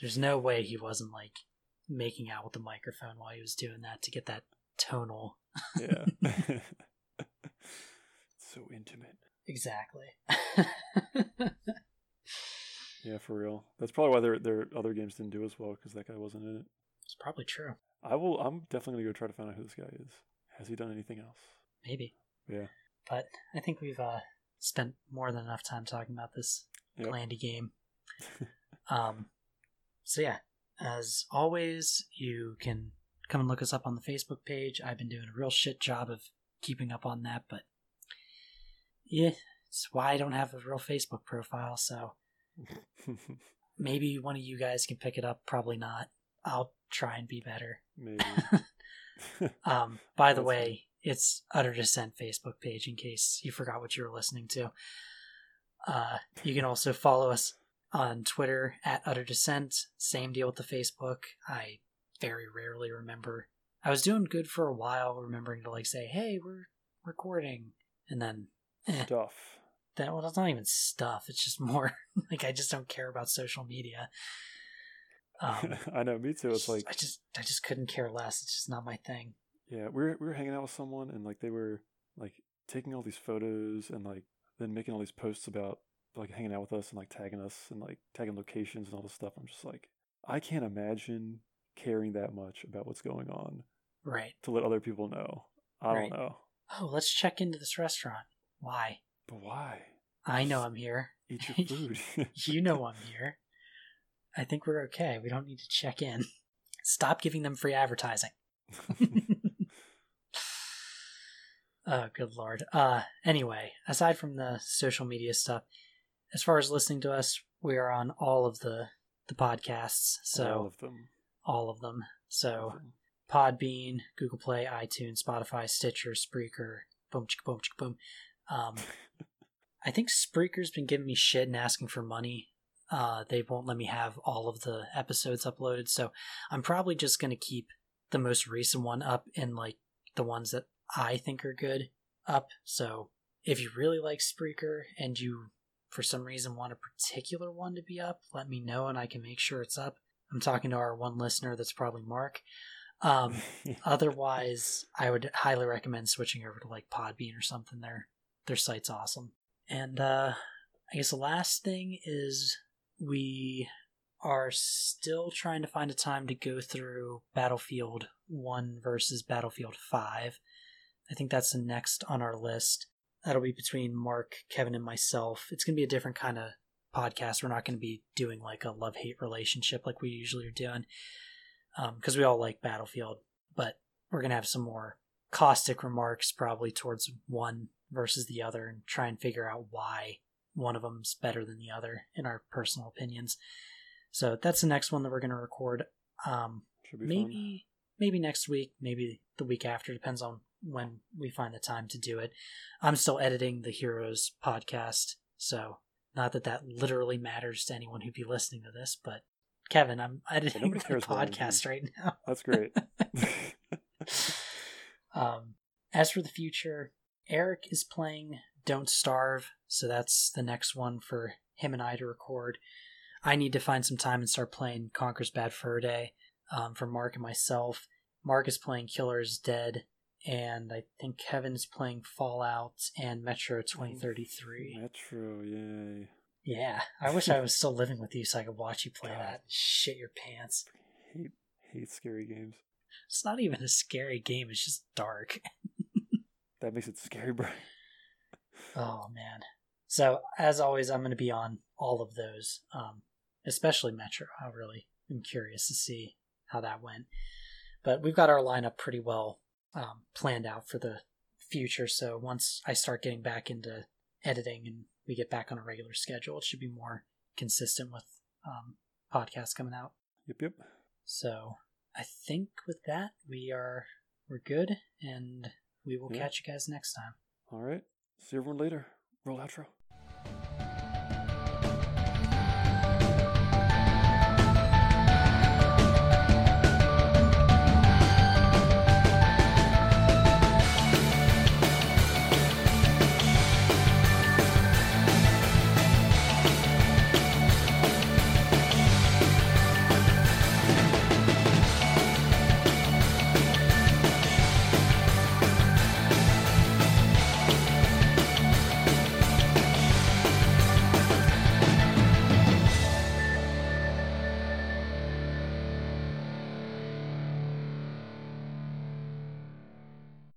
There's no way he wasn't like making out with the microphone while he was doing that to get that tonal. yeah. (laughs) (laughs) so intimate. Exactly. (laughs) Yeah, for real. That's probably why their their other games didn't do as well because that guy wasn't in it. it's probably true. I will. I'm definitely gonna go try to find out who this guy is. Has he done anything else? Maybe. Yeah. But I think we've uh, spent more than enough time talking about this Yep. Glandy game. um, so yeah, as always, you can come and look us up on the Facebook page. I've been doing a real shit job of keeping up on that, but yeah, it's why I don't have a real Facebook profile. So (laughs) maybe one of you guys can pick it up. Probably not. I'll try and be better. Maybe. (laughs) Um, by the way, it's Utter Descent Facebook page in case you forgot what you were listening to. Uh, you can also follow us on Twitter at Utter Descent. Same deal with the Facebook. I very rarely remember. I was doing good for a while, remembering to like say, "Hey, we're recording," and then eh, Stuff. that well, it's not even stuff. It's just more (laughs) like I just don't care about social media. Um, (laughs) I know. Me too. It's like I just I just couldn't care less. It's just not my thing. Yeah, we were we were hanging out with someone and like they were like taking all these photos and like then making all these posts about like hanging out with us and like tagging us and like tagging locations and all this stuff. I'm just like I can't imagine caring that much about what's going on Right. to let other people know. I Right. don't know. Oh, let's check into this restaurant. Why? But why? I know I'm here. Eat your (laughs) food. You know I'm here. I think we're okay. We don't need to check in. Stop giving them free advertising. (laughs) (laughs) oh, good lord. Uh anyway, aside from the social media stuff, as far as listening to us, we are on all of the the podcasts. So all of them. all of them. All So of them. Podbean, Google Play, iTunes, Spotify, Stitcher, Spreaker, boom, chicka, boom, chicka, boom. Um, (laughs) I think Spreaker's been giving me shit and asking for money. Uh, they won't let me have all of the episodes uploaded, so I'm probably just gonna keep the most recent one up and like the ones that I think are good up. So if you really like Spreaker and you for some reason want a particular one to be up, let me know and I can make sure it's up. I'm talking to our one listener that's probably Mark. Um, (laughs) otherwise, I would highly recommend switching over to like Podbean or something. Their their site's awesome. And uh, I guess the last thing is we are still trying to find a time to go through Battlefield 1 versus Battlefield 5. I think that's the next on our list. That'll be between Mark, Kevin, and myself. It's going to be a different kind of podcast. We're not going to be doing like a love hate relationship like we usually are doing because um, we all like Battlefield, but we're going to have some more caustic remarks probably towards one versus the other and try and figure out why one of them's better than the other in our personal opinions. So that's the next one that we're going to record. Um, maybe fun. maybe next week, maybe the week after, depends on when we find the time to do it. I'm still editing the Heroes podcast, so not that that literally matters to anyone who'd be listening to this, but Kevin, I'm editing the podcast right now. (laughs) That's great. (laughs) um, as for the future, Eric is playing Don't Starve, so that's the next one for him and I to record. I need to find some time and start playing Conker's Bad Fur Day um, for Mark and myself. Mark is playing Killer is Dead, and I think Kevin's playing Fallout and Metro 2033. Metro, yay. Yeah, I wish I was still (laughs) living with you so I could watch you play God. that. Shit your pants. Hate, hate scary games. It's not even a scary game, it's just dark. (laughs) that makes it scary, bro. oh, man. So, as always, I'm going to be on all of those, um, especially Metro. I really am curious to see how that went. But we've got our lineup pretty well um, planned out for the future. So, once I start getting back into editing and we get back on a regular schedule, it should be more consistent with um, podcasts coming out. Yep, yep. So I think with that we are we're good, and we will yeah. catch you guys next time. All right. See everyone later. Roll outro.